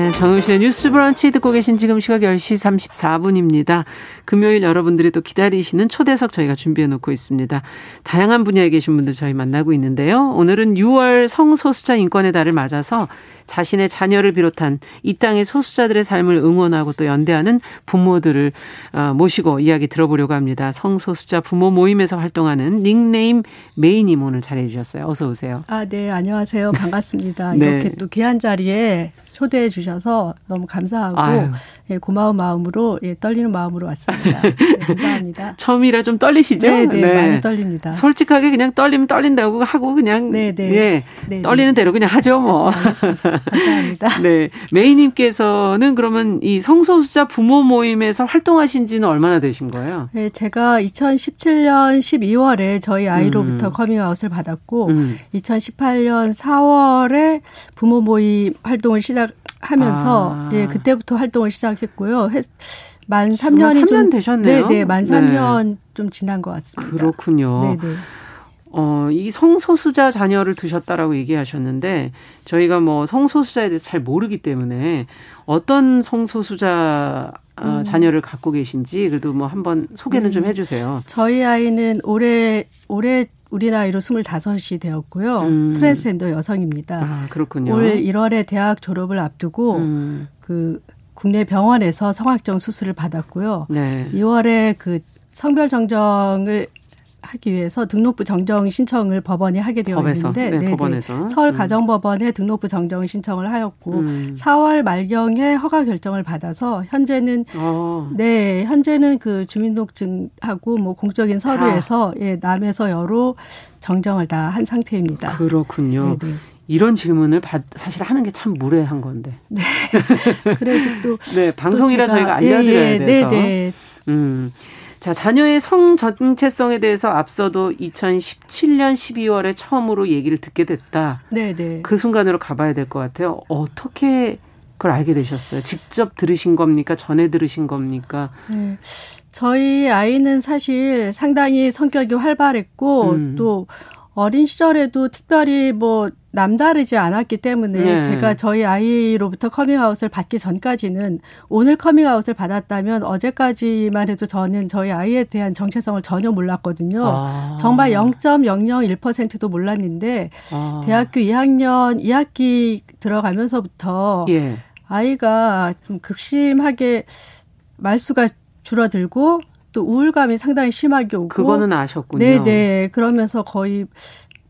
정용실의 뉴스 브런치 듣고 계신 지금 시각 10시 34분입니다. 금요일 여러분들이 또 기다리시는 초대석 저희가 준비해 놓고 있습니다. 다양한 분야에 계신 분들 저희 만나고 있는데요. 오늘은 6월 성소수자 인권의 달을 맞아서 자신의 자녀를 비롯한 이 땅의 소수자들의 삶을 응원하고 또 연대하는 부모들을 어, 모시고 이야기 들어보려고 합니다. 성소수자 부모 모임에서 활동하는 닉네임 메이님 오늘 잘해 주셨어요. 어서 오세요. 아, 네. 안녕하세요. 반갑습니다. 네. 이렇게 또 귀한 자리에 초대해 주셔서 너무 감사하고 예, 고마운 마음으로 예, 떨리는 마음으로 왔습니다. 네, [LAUGHS] 감사합니다. 처음이라 좀 떨리시죠? 네, 네, 네, 많이 떨립니다. 솔직하게 그냥 떨리면 떨린다고 하고 그냥 네, 네. 예, 네, 떨리는 대로 그냥 하죠, 뭐. 감사합니다. [LAUGHS] 네. 메이님께서는 그러면 이 성소수자 부모 모임에서 활동하신 지는 얼마나 되신 거예요? 네, 제가 2017년 12월에 저희 아이로부터 음. 커밍아웃을 받았고, 음. 2018년 4월에 부모 모임 활동을 시작 하면서, 아. 예, 그때부터 활동을 시작했고요. 만 3년이 3년 좀, 되셨네요. 네, 네, 만 3년 네. 좀 지난 것 같습니다. 그렇군요. 네, 네. 어, 이 성소수자 자녀를 두셨다라고 얘기하셨는데 저희가 뭐 성소수자에 대해서 잘 모르기 때문에 어떤 성소수자 어, 음. 자녀를 갖고 계신지 그래도 뭐 한번 소개는 음. 좀 해주세요. 저희 아이는 올해 올해 우리 나이로 25이 되었고요. 음. 트랜스젠더 여성입니다. 아, 그렇군요. 올 1월에 대학 졸업을 앞두고 음. 그 국내 병원에서 성확정 수술을 받았고요. 네. 2월에 그 성별 정정을 하기 위해서 등록부 정정 신청을 법원이 하게 되어 법에서. 있는데 네. 법원에서 서울 음. 가정법원에 등록부 정정 신청을 하였고 음. 4월 말경에 허가 결정을 받아서 현재는 어. 네 현재는 그 주민등록증하고 뭐 공적인 서류에서 아. 예 남에서 여로 정정을 다 한 상태입니다. 그렇군요. 네네. 네. 이런 질문을 받, 사실 하는 게 참 무례한 건데. 네. [LAUGHS] 그래도 또. 네, 방송이라 또 저희가 알려드려야 예, 예, 돼서. 네네. 음. 자, 자녀의 성 정체성에 대해서 앞서도 2017년 12월에 처음으로 얘기를 듣게 됐다. 네, 네. 그 순간으로 가봐야 될 것 같아요. 어떻게 그걸 알게 되셨어요? 직접 들으신 겁니까? 전에 들으신 겁니까? 네. 저희 아이는 사실 상당히 성격이 활발했고 음. 또 어린 시절에도 특별히 뭐 남다르지 않았기 때문에 네. 제가 저희 아이로부터 커밍아웃을 받기 전까지는 오늘 커밍아웃을 받았다면 어제까지만 해도 저는 저희 아이에 대한 정체성을 전혀 몰랐거든요. 아. 정말 0.001%도 몰랐는데 아. 대학교 2학년 2학기 들어가면서부터 예. 아이가 좀 극심하게 말수가 줄어들고 또 우울감이 상당히 심하게 오고 그거는 아셨군요. 네네 네. 그러면서 거의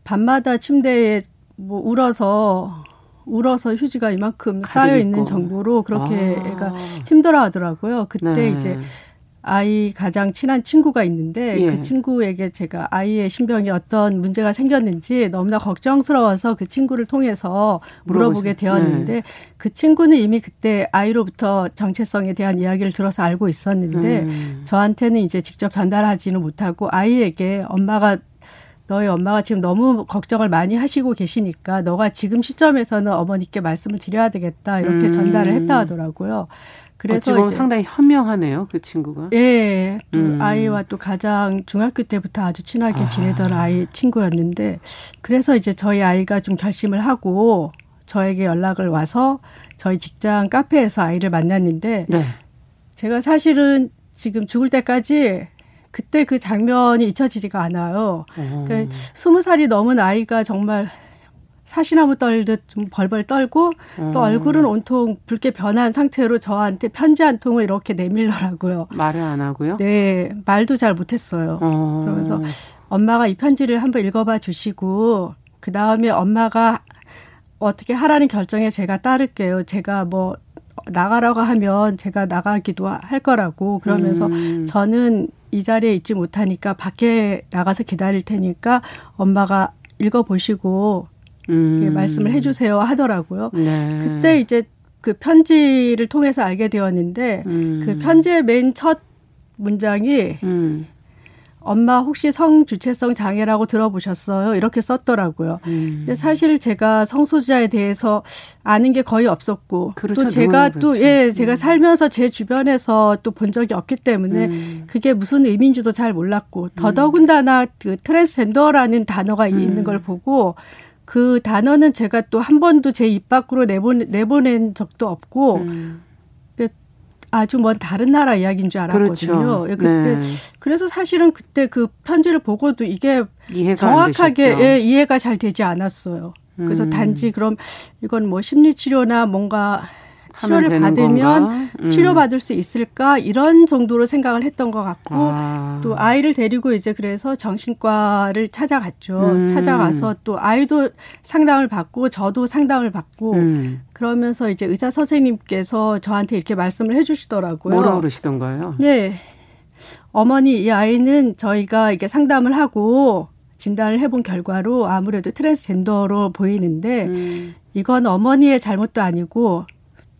밤마다 침대에 뭐 울어서 울어서 휴지가 이만큼 쌓여 있는 정도로 그렇게 아. 애가 힘들어 하더라고요. 그때 네. 이제 아이 가장 친한 친구가 있는데 예. 그 친구에게 제가 아이의 신병이 어떤 문제가 생겼는지 너무나 걱정스러워서 그 친구를 통해서 물어보게 되었는데 네. 그 친구는 이미 그때 아이로부터 정체성에 대한 이야기를 들어서 알고 있었는데 음. 저한테는 이제 직접 전달하지는 못하고 아이에게 엄마가 너희 엄마가 지금 너무 걱정을 많이 하시고 계시니까 너가 지금 시점에서는 어머니께 말씀을 드려야 되겠다 이렇게 음. 전달을 했다 하더라고요. 그래서 어, 상당히 현명하네요, 그 친구가. 예, 음. 아이와 또 가장 중학교 때부터 아주 친하게 아. 지내던 아이 친구였는데 그래서 이제 저희 아이가 좀 결심을 하고 저에게 연락을 와서 저희 직장 카페에서 아이를 만났는데 네. 제가 사실은 지금 죽을 때까지 그때 그 장면이 잊혀지지가 않아요. 그러니까 스무 살이 넘은 아이가 정말 사시나무 떨듯 좀 벌벌 떨고 또 음. 얼굴은 온통 붉게 변한 상태로 저한테 편지 한 통을 이렇게 내밀더라고요. 말을 안 하고요? 네, 말도 잘 못했어요. 음. 그러면서 엄마가 이 편지를 한번 읽어봐 주시고 그 다음에 엄마가 어떻게 하라는 결정에 제가 따를게요. 제가 뭐 나가라고 하면 제가 나가기도 할 거라고 그러면서 음. 저는 이 자리에 있지 못하니까 밖에 나가서 기다릴 테니까 엄마가 읽어보시고 음. 말씀을 해주세요 하더라고요. 네. 그때 이제 그 편지를 통해서 알게 되었는데 음. 그 편지의 맨 첫 문장이 음. 엄마 혹시 성 주체성 장애라고 들어보셨어요? 이렇게 썼더라고요. 음. 근데 사실 제가 성소수자에 대해서 아는 게 거의 없었고 그렇죠. 또 제가 또 그렇죠. 예, 제가 음. 살면서 제 주변에서 또 본 적이 없기 때문에 음. 그게 무슨 의미인지도 잘 몰랐고 음. 더더군다나 그 트랜스젠더라는 단어가 있는 걸 보고 그 단어는 제가 또 한 번도 제 입 밖으로 내보, 내보낸 적도 없고 음. 아주 먼 다른 나라 이야기인 줄 알았거든요. 그렇죠. 예, 그때 네. 그래서 사실은 그때 그 편지를 보고도 이게 정확하게 예, 이해가 잘 되지 않았어요. 그래서 음. 단지 그럼 이건 뭐 심리 치료나 뭔가 치료를 받으면 음. 치료받을 수 있을까 이런 정도로 생각을 했던 것 같고 아. 또 아이를 데리고 이제 그래서 정신과를 찾아갔죠. 음. 찾아가서 또 아이도 상담을 받고 저도 상담을 받고 음. 그러면서 이제 의사 선생님께서 저한테 이렇게 말씀을 해주시더라고요. 뭐라 그러시던가요? 네. 어머니 이 아이는 저희가 이게 상담을 하고 진단을 해본 결과로 아무래도 트랜스젠더로 보이는데 음. 이건 어머니의 잘못도 아니고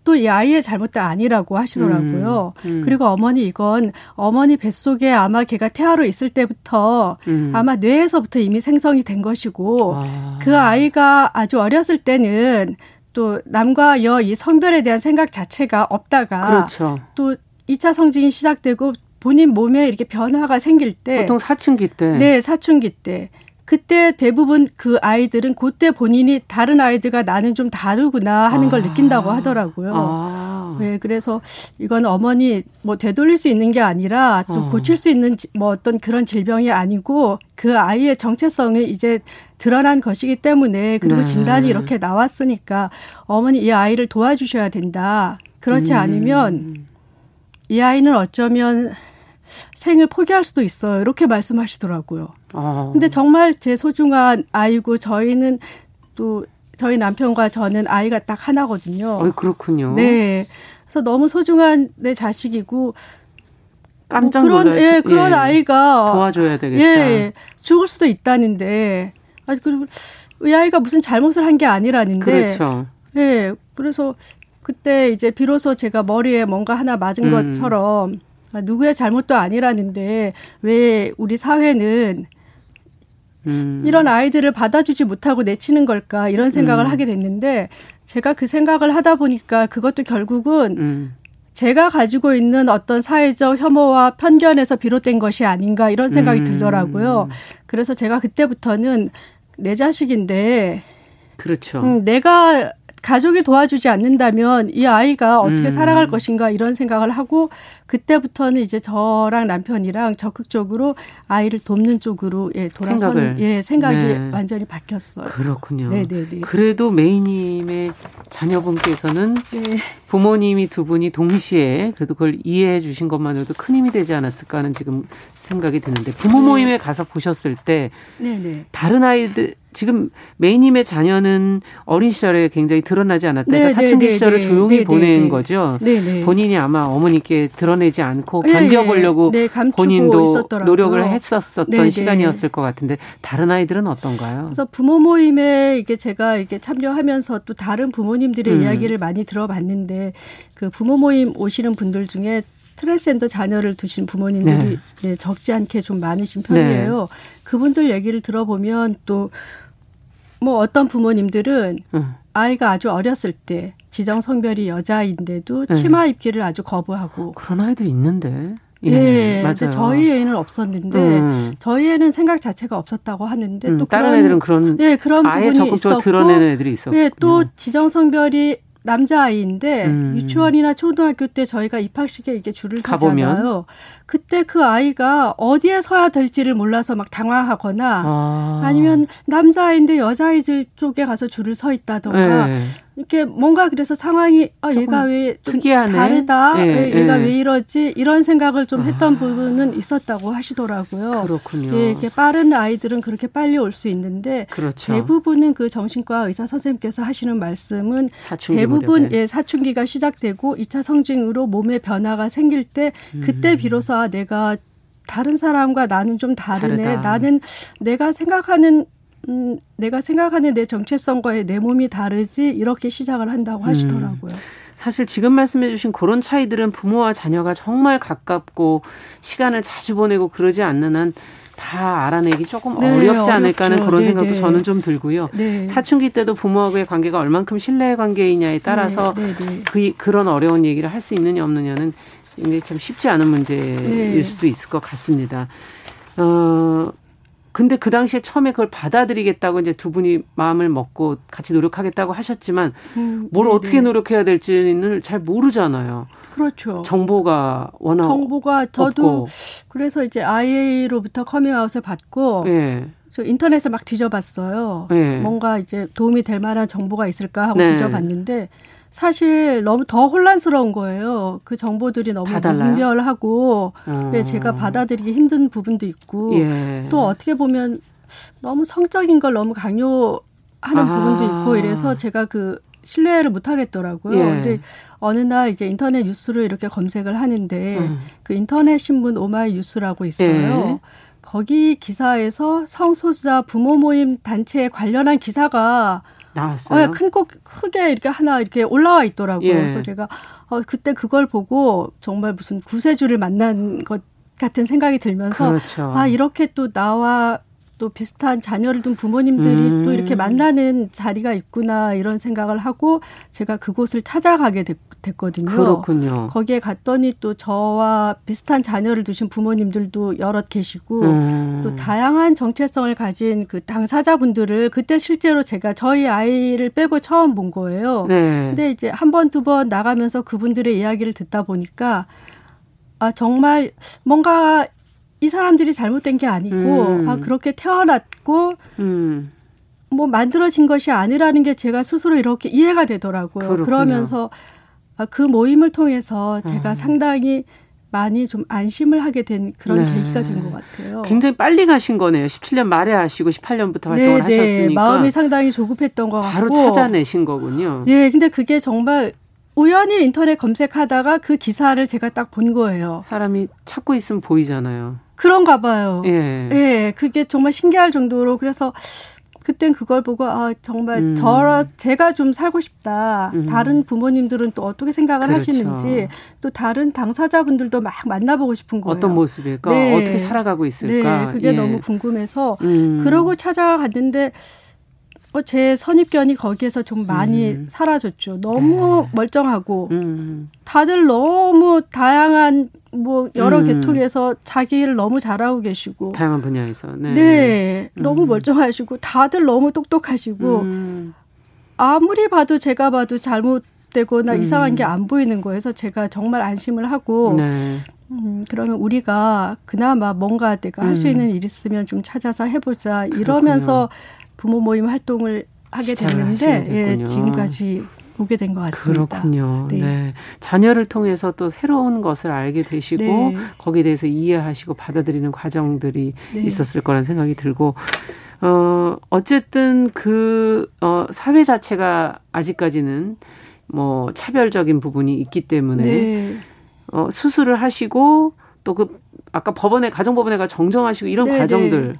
또 이 아이의 잘못도 아니라고 하시더라고요. 음, 음. 그리고 어머니 이건 어머니 뱃속에 아마 걔가 태아로 있을 때부터 음. 아마 뇌에서부터 이미 생성이 된 것이고 아. 그 아이가 아주 어렸을 때는 또 남과 여 이 성별에 대한 생각 자체가 없다가 그렇죠. 또 2차 성징이 시작되고 본인 몸에 이렇게 변화가 생길 때 보통 사춘기 때 네, 사춘기 때 그때 대부분 그 아이들은 그때 본인이 다른 아이들과 나는 좀 다르구나 하는 걸 아. 느낀다고 하더라고요. 아. 네, 그래서 이건 어머니 뭐 되돌릴 수 있는 게 아니라 또 어. 고칠 수 있는 뭐 어떤 그런 질병이 아니고 그 아이의 정체성이 이제 드러난 것이기 때문에 그리고 네. 진단이 이렇게 나왔으니까 어머니 이 아이를 도와주셔야 된다. 그렇지 음. 않으면 이 아이는 어쩌면 생을 포기할 수도 있어요. 이렇게 말씀하시더라고요. 아. 근데 정말 제 소중한 아이고 저희는 또 저희 남편과 저는 아이가 딱 하나거든요. 어, 그렇군요. 네. 그래서 너무 소중한 내 자식이고 깜짝 뭐 그런 예, 그런 예, 아이가 도와줘야 되겠다. 예, 죽을 수도 있다는데. 아 그리고 이 아이가 무슨 잘못을 한 게 아니라는데. 그렇죠. 예. 그래서 그때 이제 비로소 제가 머리에 뭔가 하나 맞은 음. 것처럼 아, 누구의 잘못도 아니라는데 왜 우리 사회는 음. 이런 아이들을 받아주지 못하고 내치는 걸까 이런 생각을 음. 하게 됐는데 제가 그 생각을 하다 보니까 그것도 결국은 음. 제가 가지고 있는 어떤 사회적 혐오와 편견에서 비롯된 것이 아닌가 이런 생각이 음. 들더라고요. 그래서 제가 그때부터는 내 자식인데 그렇죠. 음, 내가 가족이 도와주지 않는다면 이 아이가 어떻게 음. 살아갈 것인가 이런 생각을 하고 그때부터는 이제 저랑 남편이랑 적극적으로 아이를 돕는 쪽으로 예 돌아선 생각을. 예 생각이 네. 완전히 바뀌었어요. 그렇군요. 네네네. 네, 네. 그래도 메이님의 자녀분께서는 네. 부모님이 두 분이 동시에 그래도 그걸 이해해 주신 것만으로도 큰 힘이 되지 않았을까 하는 지금 생각이 드는데 부모 모임에 가서 보셨을 때 네네. 다른 아이들 지금 메이님의 자녀는 어린 시절에 굉장히 드러나지 않았다. 그러니까 네, 사춘기 네, 네, 시절을 네, 조용히 네, 보낸 거죠. 본인이 아마 어머니께 드러내지 않고 견뎌보려고 본인도 노력을 했었었던 시간이었을 것 같은데 다른 아이들은 어떤가요? 그래서 부모 모임에 이게 제가 이렇게 참여하면서 또 다른 부모님들의 음. 이야기를 많이 들어봤는데 그 부모 모임 오시는 분들 중에 트랜스젠더 자녀를 두신 부모님들이 예, 적지 않게 좀 많으신 편이에요. 그분들 얘기를 들어보면 또 뭐 어떤 부모님들은 음. 아이가 아주 어렸을 때 지정 성별이 여자인데도 네. 치마 입기를 아주 거부하고 그런 아이들 있는데. 예, 예 맞아요. 저희 애는 없었는데 음. 저희 애는 생각 자체가 없었다고 하는데 음, 또 다른 그런, 애들은 그런 예 그런 아예 적극적으로 드러내는 애들이 있었고 예, 또 지정 성별이 남자아이인데 음. 유치원이나 초등학교 때 저희가 입학식에 이게 줄을 서잖아요. 그때 그 아이가 어디에 서야 될지를 몰라서 막 당황하거나 아. 니면 남자아이인데 여자아이들 쪽에 가서 줄을 서 있다던가 네. 이렇게 뭔가 그래서 상황이 아 얘가 왜 특이하네. 다르다 네, 얘가 네. 왜 이러지 이런 생각을 좀 했던 아. 부분은 있었다고 하시더라고요. 그렇군요. 예, 이렇게 빠른 아이들은 그렇게 빨리 올 수 있는데 그렇죠. 대부분은 그 정신과 의사 선생님께서 하시는 말씀은 대부분 예 사춘기가 시작되고 2차 성징으로 몸에 변화가 생길 때 그때 음. 비로소 아, 내가 다른 사람과 나는 좀 다르네. 다르다. 나는 내가 생각하는 음, 내가 생각하는 내 정체성과의 내 몸이 다르지 이렇게 시작을 한다고 음. 하시더라고요. 음. 사실 지금 말씀해 주신 그런 차이들은 부모와 자녀가 정말 가깝고 시간을 자주 보내고 그러지 않는 한 다 알아내기 조금 네, 어렵지 않을까 하는 그런 네, 생각도 네. 저는 좀 들고요. 네. 사춘기 때도 부모하고의 관계가 얼만큼 신뢰 관계이냐에 따라서 네, 네, 그, 그런 어려운 얘기를 할 수 있느냐 없느냐는 굉장히 참 쉽지 않은 문제일 수도 있을 것 같습니다. 어, 근데 그 당시에 처음에 그걸 받아들이겠다고 이제 두 분이 마음을 먹고 같이 노력하겠다고 하셨지만 음, 뭘 네네. 어떻게 노력해야 될지는 잘 모르잖아요. 그렇죠. 정보가 워낙 정보가 저도 없고. 그래서 이제 아이로부터 커밍아웃을 받고 예. 저 인터넷에 막 뒤져봤어요. 예. 뭔가 이제 도움이 될 만한 정보가 있을까 하고 네. 뒤져봤는데 사실 너무 더 혼란스러운 거예요. 그 정보들이 너무 무분별하고 어. 제가 받아들이기 힘든 부분도 있고 예. 또 어떻게 보면 너무 성적인 걸 너무 강요하는 아. 부분도 있고 이래서 제가 그 신뢰를 못 하겠더라고요. 예. 근데 어느 날 이제 인터넷 뉴스를 이렇게 검색을 하는데 음. 그 인터넷 신문 오마이 뉴스라고 있어요. 예. 거기 기사에서 성소수자 부모 모임 단체에 관련한 기사가 나왔어요. 어, 큰꼭 크게 이렇게 하나 이렇게 올라와 있더라고요. 예. 그래서 제가 어, 그때 그걸 보고 정말 무슨 구세주를 만난 것 같은 생각이 들면서 그렇죠. 아 이렇게 또 나와 또 비슷한 자녀를 둔 부모님들이 음. 또 이렇게 만나는 자리가 있구나 이런 생각을 하고 제가 그곳을 찾아가게 됐, 거든요 그렇군요. 거기에 갔더니 또 저와 비슷한 자녀를 두신 부모님들도 여럿 계시고 음. 또 다양한 정체성을 가진 그 당사자분들을 그때 실제로 제가 저희 아이를 빼고 처음 본 거예요. 네. 근데 이제 한 번 두번 나가면서 그분들의 이야기를 듣다 보니까 아 정말 뭔가 이 사람들이 잘못된 게 아니고 음. 아 그렇게 태어났고 음. 뭐 만들어진 것이 아니라는 게 제가 스스로 이렇게 이해가 되더라고요. 그렇군요. 그러면서 아, 그 모임을 통해서 제가 음. 상당히 많이 좀 안심을 하게 된 그런 네. 계기가 된 것 같아요. 굉장히 빨리 가신 거네요. 17년 말에 하시고 18년부터 활동을 네, 하셨으니까. 마음이 상당히 조급했던 것 같고. 바로 찾아내신 거군요. 예, 근데 그게 정말 우연히 인터넷 검색하다가 그 기사를 제가 딱 본 거예요. 사람이 찾고 있으면 보이잖아요. 그런가 봐요. 예. 예, 그게 정말 신기할 정도로 그래서 그땐 그걸 보고 아 정말 음. 저 제가 좀 살고 싶다. 음. 다른 부모님들은 또 어떻게 생각을 그렇죠. 하시는지 또 다른 당사자분들도 막 만나보고 싶은 거예요. 어떤 모습일까? 네. 어떻게 살아가고 있을까? 네, 그게 예. 너무 궁금해서 음. 그러고 찾아갔는데 어, 제 선입견이 거기에서 좀 많이 음. 사라졌죠. 너무 네. 멀쩡하고 음. 다들 너무 다양한 뭐 여러 음. 계통에서 자기를 너무 잘하고 계시고 다양한 분야에서 네, 네 너무 음. 멀쩡하시고 다들 너무 똑똑하시고 음. 아무리 봐도 제가 봐도 잘못되거나 음. 이상한 게 안 보이는. 그래서 제가 정말 안심을 하고 네. 음, 그러면 우리가 그나마 뭔가 내가 할 수 있는 일 있으면 좀 찾아서 해보자 이러면서 그렇군요. 부모 모임 활동을 하게 됐는데 예, 지금까지 오게 된 것 같습니다. 그렇군요. 네. 네. 자녀를 통해서 또 새로운 것을 알게 되시고 네. 거기에 대해서 이해하시고 받아들이는 과정들이 네. 있었을 거란 생각이 들고 어 어쨌든 그 어, 사회 자체가 아직까지는 뭐 차별적인 부분이 있기 때문에 네. 어, 수술을 하시고 또 그 아까 법원에 가정법원에가 정정하시고 이런 네, 과정들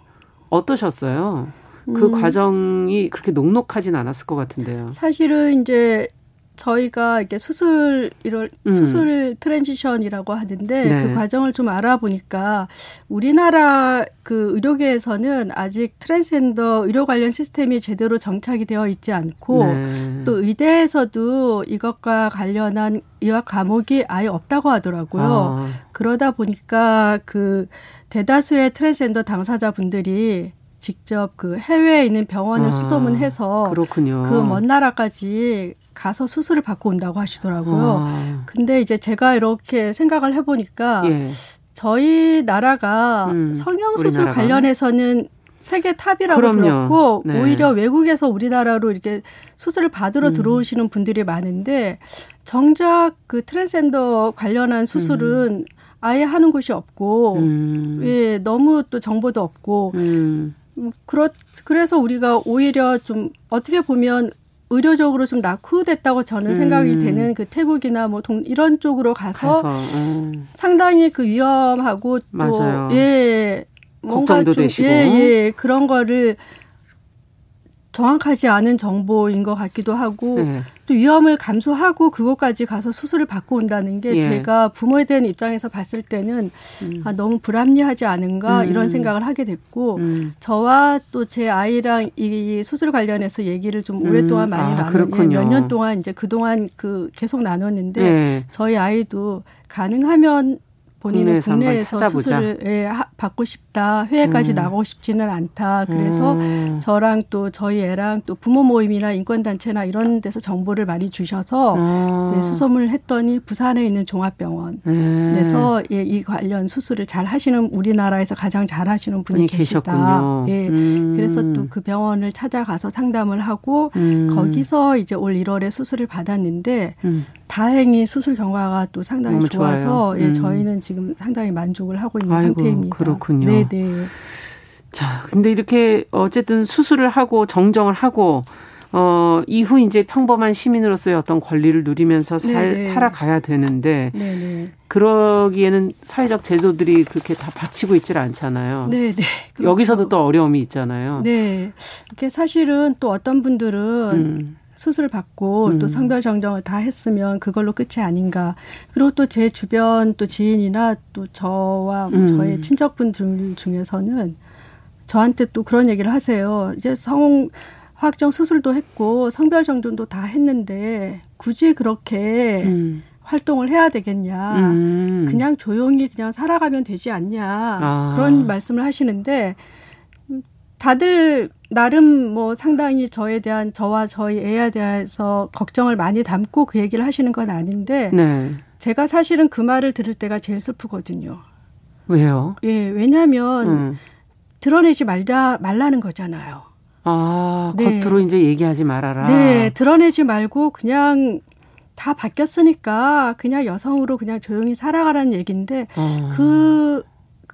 어떠셨어요? 그 음. 과정이 그렇게 녹록하진 않았을 것 같은데요. 사실은 이제 저희가 이렇게 수술 이런 음. 수술 transition이라고 하는데 네. 그 과정을 좀 알아보니까 우리나라 그 의료계에서는 아직 트랜스젠더 의료 관련 시스템이 제대로 정착이 되어 있지 않고 네. 또 의대에서도 이것과 관련한 의학 과목이 아예 없다고 하더라고요. 아. 그러다 보니까 그 대다수의 트랜스젠더 당사자분들이 직접 그 해외에 있는 병원을 아, 수소문해서 그렇군요. 그 먼 나라까지 가서 수술을 받고 온다고 하시더라고요. 아. 근데 이제 제가 이렇게 생각을 해보니까 예. 저희 나라가 음, 성형 수술 관련해서는 세계 top이라고 그럼요. 들었고 네. 오히려 외국에서 우리나라로 이렇게 수술을 받으러 음. 들어오시는 분들이 많은데 정작 그 트랜스젠더 관련한 수술은 음. 아예 하는 곳이 없고 음. 예 너무 또 정보도 없고 음. 음, 그렇 그래서 우리가 오히려 좀 어떻게 보면 의료적으로 좀 낙후됐다고 저는 음. 생각이 되는 그 태국이나 뭐 동, 이런 쪽으로 가서, 가서 음. 상당히 그 위험하고. 또 예. 뭔가 좀 되시고. 예, 예. 그런 거를 정확하지 않은 정보인 것 같기도 하고 네. 또 위험을 감수하고 그곳까지 가서 수술을 받고 온다는 게 예. 제가 부모에 대한 입장에서 봤을 때는 음. 아, 너무 불합리하지 않은가 음. 이런 생각을 하게 됐고 음. 저와 또 제 아이랑 이 수술 관련해서 얘기를 좀 오랫동안 음. 많이 아, 나눴 예, 몇년 동안 이제 그동안 그 계속 나눴는데 네. 저희 아이도 가능하면 본인은 국내에서, 국내에서 수술을 예, 받고 싶다. 해외까지 음. 나가고 싶지는 않다. 그래서 음. 저랑 또 저희 애랑 또 부모 모임이나 인권단체나 이런 데서 정보를 많이 주셔서 음. 예, 수소문을 했더니 부산에 있는 종합병원에서 음. 예, 이 관련 수술을 잘 하시는 우리나라에서 가장 잘 하시는 분이 계시다. 예. 음. 그래서 또 그 병원을 찾아가서 상담을 하고 음. 거기서 이제 올 1월에 수술을 받았는데 다행히 수술 경과가 또 상당히 좋아서 예, 저희는 지금 상당히 만족을 하고 있는 아이고, 상태입니다. 그렇군요. 네, 네. 자, 근데 이렇게 어쨌든 수술을 하고 정정을 하고 어, 이후 이제 평범한 시민으로서의 어떤 권리를 누리면서 살, 네네. 살아가야 되는데 네네. 그러기에는 사회적 제도들이 그렇게 다 받치고 있질 않잖아요. 네 네. 그렇죠. 여기서도 또 어려움이 있잖아요. 네. 이게 사실은 또 어떤 분들은 음. 수술 받고 음. 또 성별 정정을 다 했으면 그걸로 끝이 아닌가. 그리고 또 제 주변 또 지인이나 또 저와 음. 저의 친척분들 중에서는 저한테 또 그런 얘기를 하세요. 이제 성 화학정 수술도 했고 성별 정정도 다 했는데 굳이 그렇게 음. 활동을 해야 되겠냐. 음. 그냥 조용히 그냥 살아가면 되지 않냐. 아. 그런 말씀을 하시는데 다들 나름 뭐 상당히 저에 대한 저와 저희 애에 대해서 걱정을 많이 담고 그 얘기를 하시는 건 아닌데 네. 제가 사실은 그 말을 들을 때가 제일 슬프거든요. 왜요? 예, 왜냐하면 음. 드러내지 말자 말라는 거잖아요. 아, 네. 겉으로 이제 얘기하지 말아라. 네, 드러내지 말고 그냥 다 바뀌었으니까 그냥 여성으로 그냥 조용히 살아가라는 얘기인데 어. 그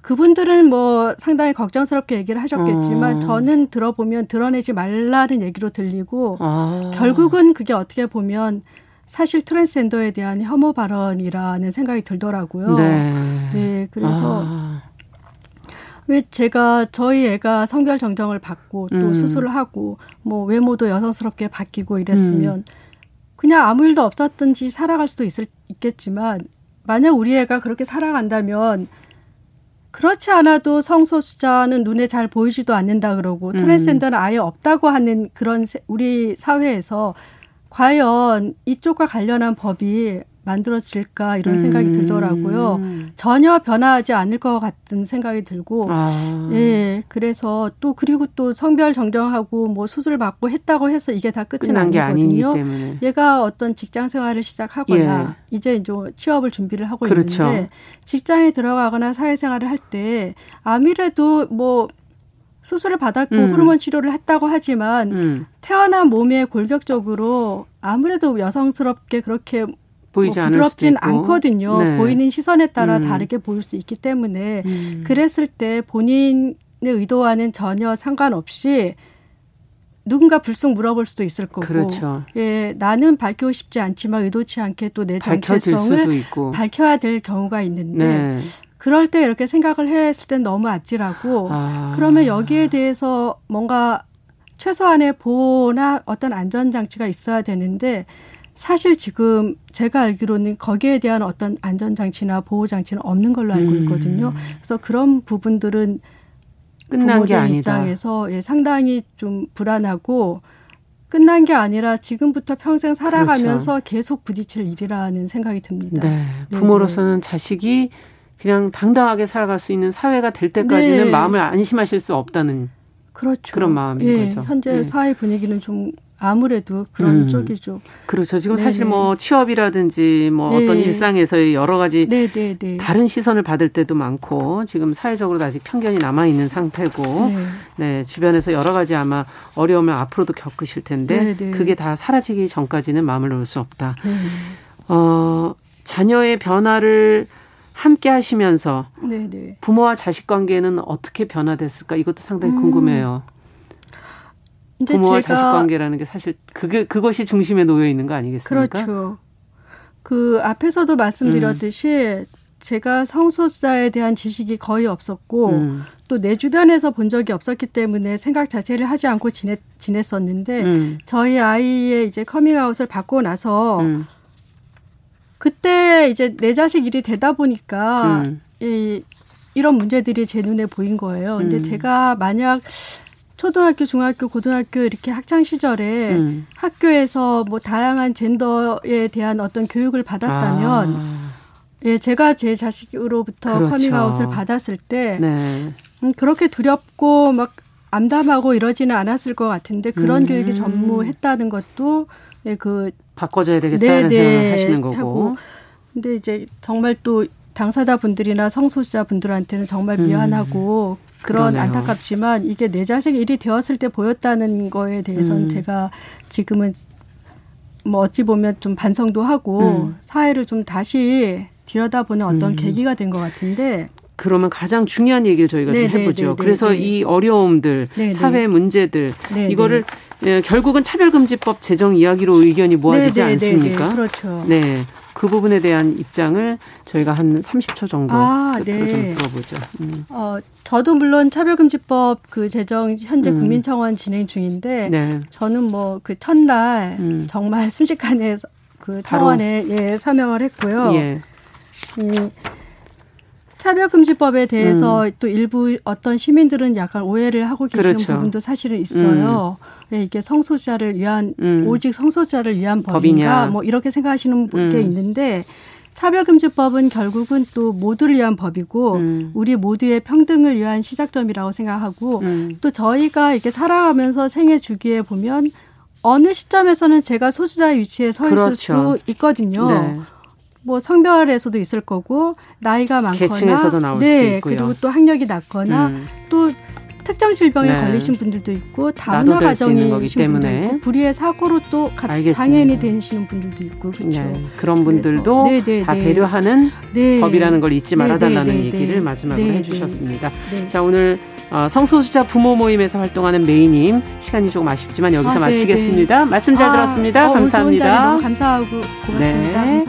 그분들은 뭐 상당히 걱정스럽게 얘기를 하셨겠지만 어. 저는 들어보면 드러내지 말라는 얘기로 들리고 아. 결국은 그게 어떻게 보면 사실 트랜스젠더에 대한 혐오 발언이라는 생각이 들더라고요. 네. 네 그래서 아. 왜 제가 저희 애가 성별 정정을 받고 또 음. 수술을 하고 뭐 외모도 여성스럽게 바뀌고 이랬으면 음. 그냥 아무 일도 없었든지 살아갈 수도 있을 있겠지만 만약 우리 애가 그렇게 살아간다면 그렇지 않아도 성소수자는 눈에 잘 보이지도 않는다 그러고 음. 트랜스젠더는 아예 없다고 하는 그런 우리 사회에서 과연 이쪽과 관련한 법이 만들어질까 이런 음. 생각이 들더라고요. 전혀 변화하지 않을 것 같은 생각이 들고, 아. 예, 그래서 또 그리고 또 성별 정정하고 뭐 수술 받고 했다고 해서 이게 다 끝은 아니거든요. 얘가 어떤 직장 생활을 시작하거나 예. 이제 이제 취업을 준비를 하고 그렇죠. 있는데 직장에 들어가거나 사회생활을 할 때 아무래도 뭐 수술을 받았고 음. 호르몬 치료를 했다고 하지만 음. 태어난 몸에 골격적으로 아무래도 여성스럽게 그렇게 보이지 뭐 부드럽진 않거든요. 네. 보이는 시선에 따라 음. 다르게 보일 수 있기 때문에 음. 그랬을 때 본인의 의도와는 전혀 상관없이 누군가 불쑥 물어볼 수도 있을 거고, 그렇죠. 예, 나는 밝히고 싶지 않지만 의도치 않게 또 내 정체성을 밝혀야 될 경우가 있는데, 네. 그럴 때 이렇게 생각을 했을 땐 너무 아찔하고, 아. 그러면 여기에 대해서 뭔가 최소한의 보호나 어떤 안전 장치가 있어야 되는데, 사실 지금 제가 알기로는 거기에 대한 어떤 안전장치나 보호장치는 없는 걸로 알고 음. 있거든요. 음. 그래서 그런 부분들은 끝난 게 아니다. 입장에서 예, 상당히 좀 불안하고 끝난 게 아니라 지금부터 평생 살아가면서 그렇죠. 계속 부딪힐 일이라는 생각이 듭니다. 네. 네 부모로서는 네. 자식이 그냥 당당하게 살아갈 수 있는 사회가 될 때까지는 네. 마음을 안심하실 수 없다는 그렇죠. 그런 마음인 예, 거죠. 현재 네. 사회 분위기는 좀 아무래도 그런 음. 쪽이죠. 그렇죠. 지금 네네. 사실 뭐 취업이라든지 뭐 네. 어떤 일상에서의 여러 가지 네네네. 네. 다른 시선을 받을 때도 많고 지금 사회적으로도 아직 편견이 남아 있는 상태고 네. 네. 주변에서 여러 가지 아마 어려움을 앞으로도 겪으실 텐데 네네. 네. 그게 다 사라지기 전까지는 마음을 놓을 수 없다. 네. 어, 자녀의 변화를 함께 하시면서 네네. 부모와 자식 관계는 어떻게 변화됐을까 이것도 상당히 음. 궁금해요. 부모와 자식 관계라는 게 사실 그게 그것이 중심에 놓여 있는 거 아니겠습니까? 그렇죠. 그 앞에서도 말씀드렸듯이 음. 제가 성소수자에 대한 지식이 거의 없었고 음. 또 내 주변에서 본 적이 없었기 때문에 생각 자체를 하지 않고 지냈, 지냈었는데 음. 저희 아이의 이제 커밍아웃을 받고 나서 음. 그때 이제 내 자식 일이 되다 보니까 음. 이 이런 문제들이 제 눈에 보인 거예요. 근데 음. 제가 만약 초등학교, 중학교, 고등학교 이렇게 학창 시절에 음. 학교에서 뭐 다양한 젠더에 대한 어떤 교육을 받았다면 아. 예, 제가 제 자식으로부터 그렇죠. 커밍아웃을 받았을 때 네. 음, 그렇게 두렵고 막 암담하고 이러지는 않았을 것 같은데 그런 음. 교육이 전무했다는 것도 예, 그 바꿔줘야 되겠다는 네, 네, 생각을 하시는 거고. 하고. 근데 이제 정말 또 당사자 분들이나 성소수자 분들한테는 정말 음. 미안하고 음. 그런 그러네요. 안타깝지만 이게 내 자식 일이 되었을 때 보였다는 거에 대해서는 음. 제가 지금은 뭐 어찌 보면 좀 반성도 하고 음. 사회를 좀 다시 들여다보는 어떤 음. 계기가 된 것 같은데 그러면 가장 중요한 얘기를 저희가 네좀 네, 해보죠. 네, 네, 그래서 이 어려움들, 사회 문제들 이거를 예, 결국은 차별금지법 제정 이야기로 의견이 모아지지 않습니까? 그렇죠. 네. 그 부분에 대한 입장을 저희가 한 30초 정도 아, 네. 좀 들어보죠. 음. 어, 저도 물론 차별금지법 그 제정 현재 음. 국민청원 진행 중인데 네. 저는 뭐 그 첫날 음. 정말 순식간에 그 청원에 예, 서명을 했고요. 예. 이 차별금지법에 대해서 음. 또 일부 어떤 시민들은 약간 오해를 하고 계시는 그렇죠. 부분도 사실은 있어요. 음. 왜 이게 성소수자를 위한 음. 오직 성소수자를 위한 법인가. 뭐 이렇게 생각하시는 게 음. 있는데 차별금지법은 결국은 또 모두를 위한 법이고 음. 우리 모두의 평등을 위한 시작점이라고 생각하고 음. 또 저희가 이렇게 살아가면서 생애 주기에 보면 어느 시점에서는 제가 소수자의 위치에 서 있을 그렇죠. 수 있거든요. 네. 뭐 성별에서도 있을 거고 나이가 많거나 계층에서도 나올 네, 수도 있고요. 그리고 또 학력이 낮거나 음. 또 특정 질병에 네. 걸리신 분들도 있고 다문화 가정이신 분들도 있고 불의의 사고로 또 장애인이 되시는 분들도 있고 그렇죠. 네. 그런 분들도 네, 네, 다 네. 배려하는 법이라는 걸 잊지 말아달라는 얘기를 마지막으로 해주셨습니다. 자 오늘 어, 성소수자 부모 모임에서 활동하는 메이님 시간이 조금 아쉽지만 여기서 아, 마치겠습니다. 말씀 잘 아, 들었습니다. 어, 감사합니다. 너무 감사하고 고맙습니다.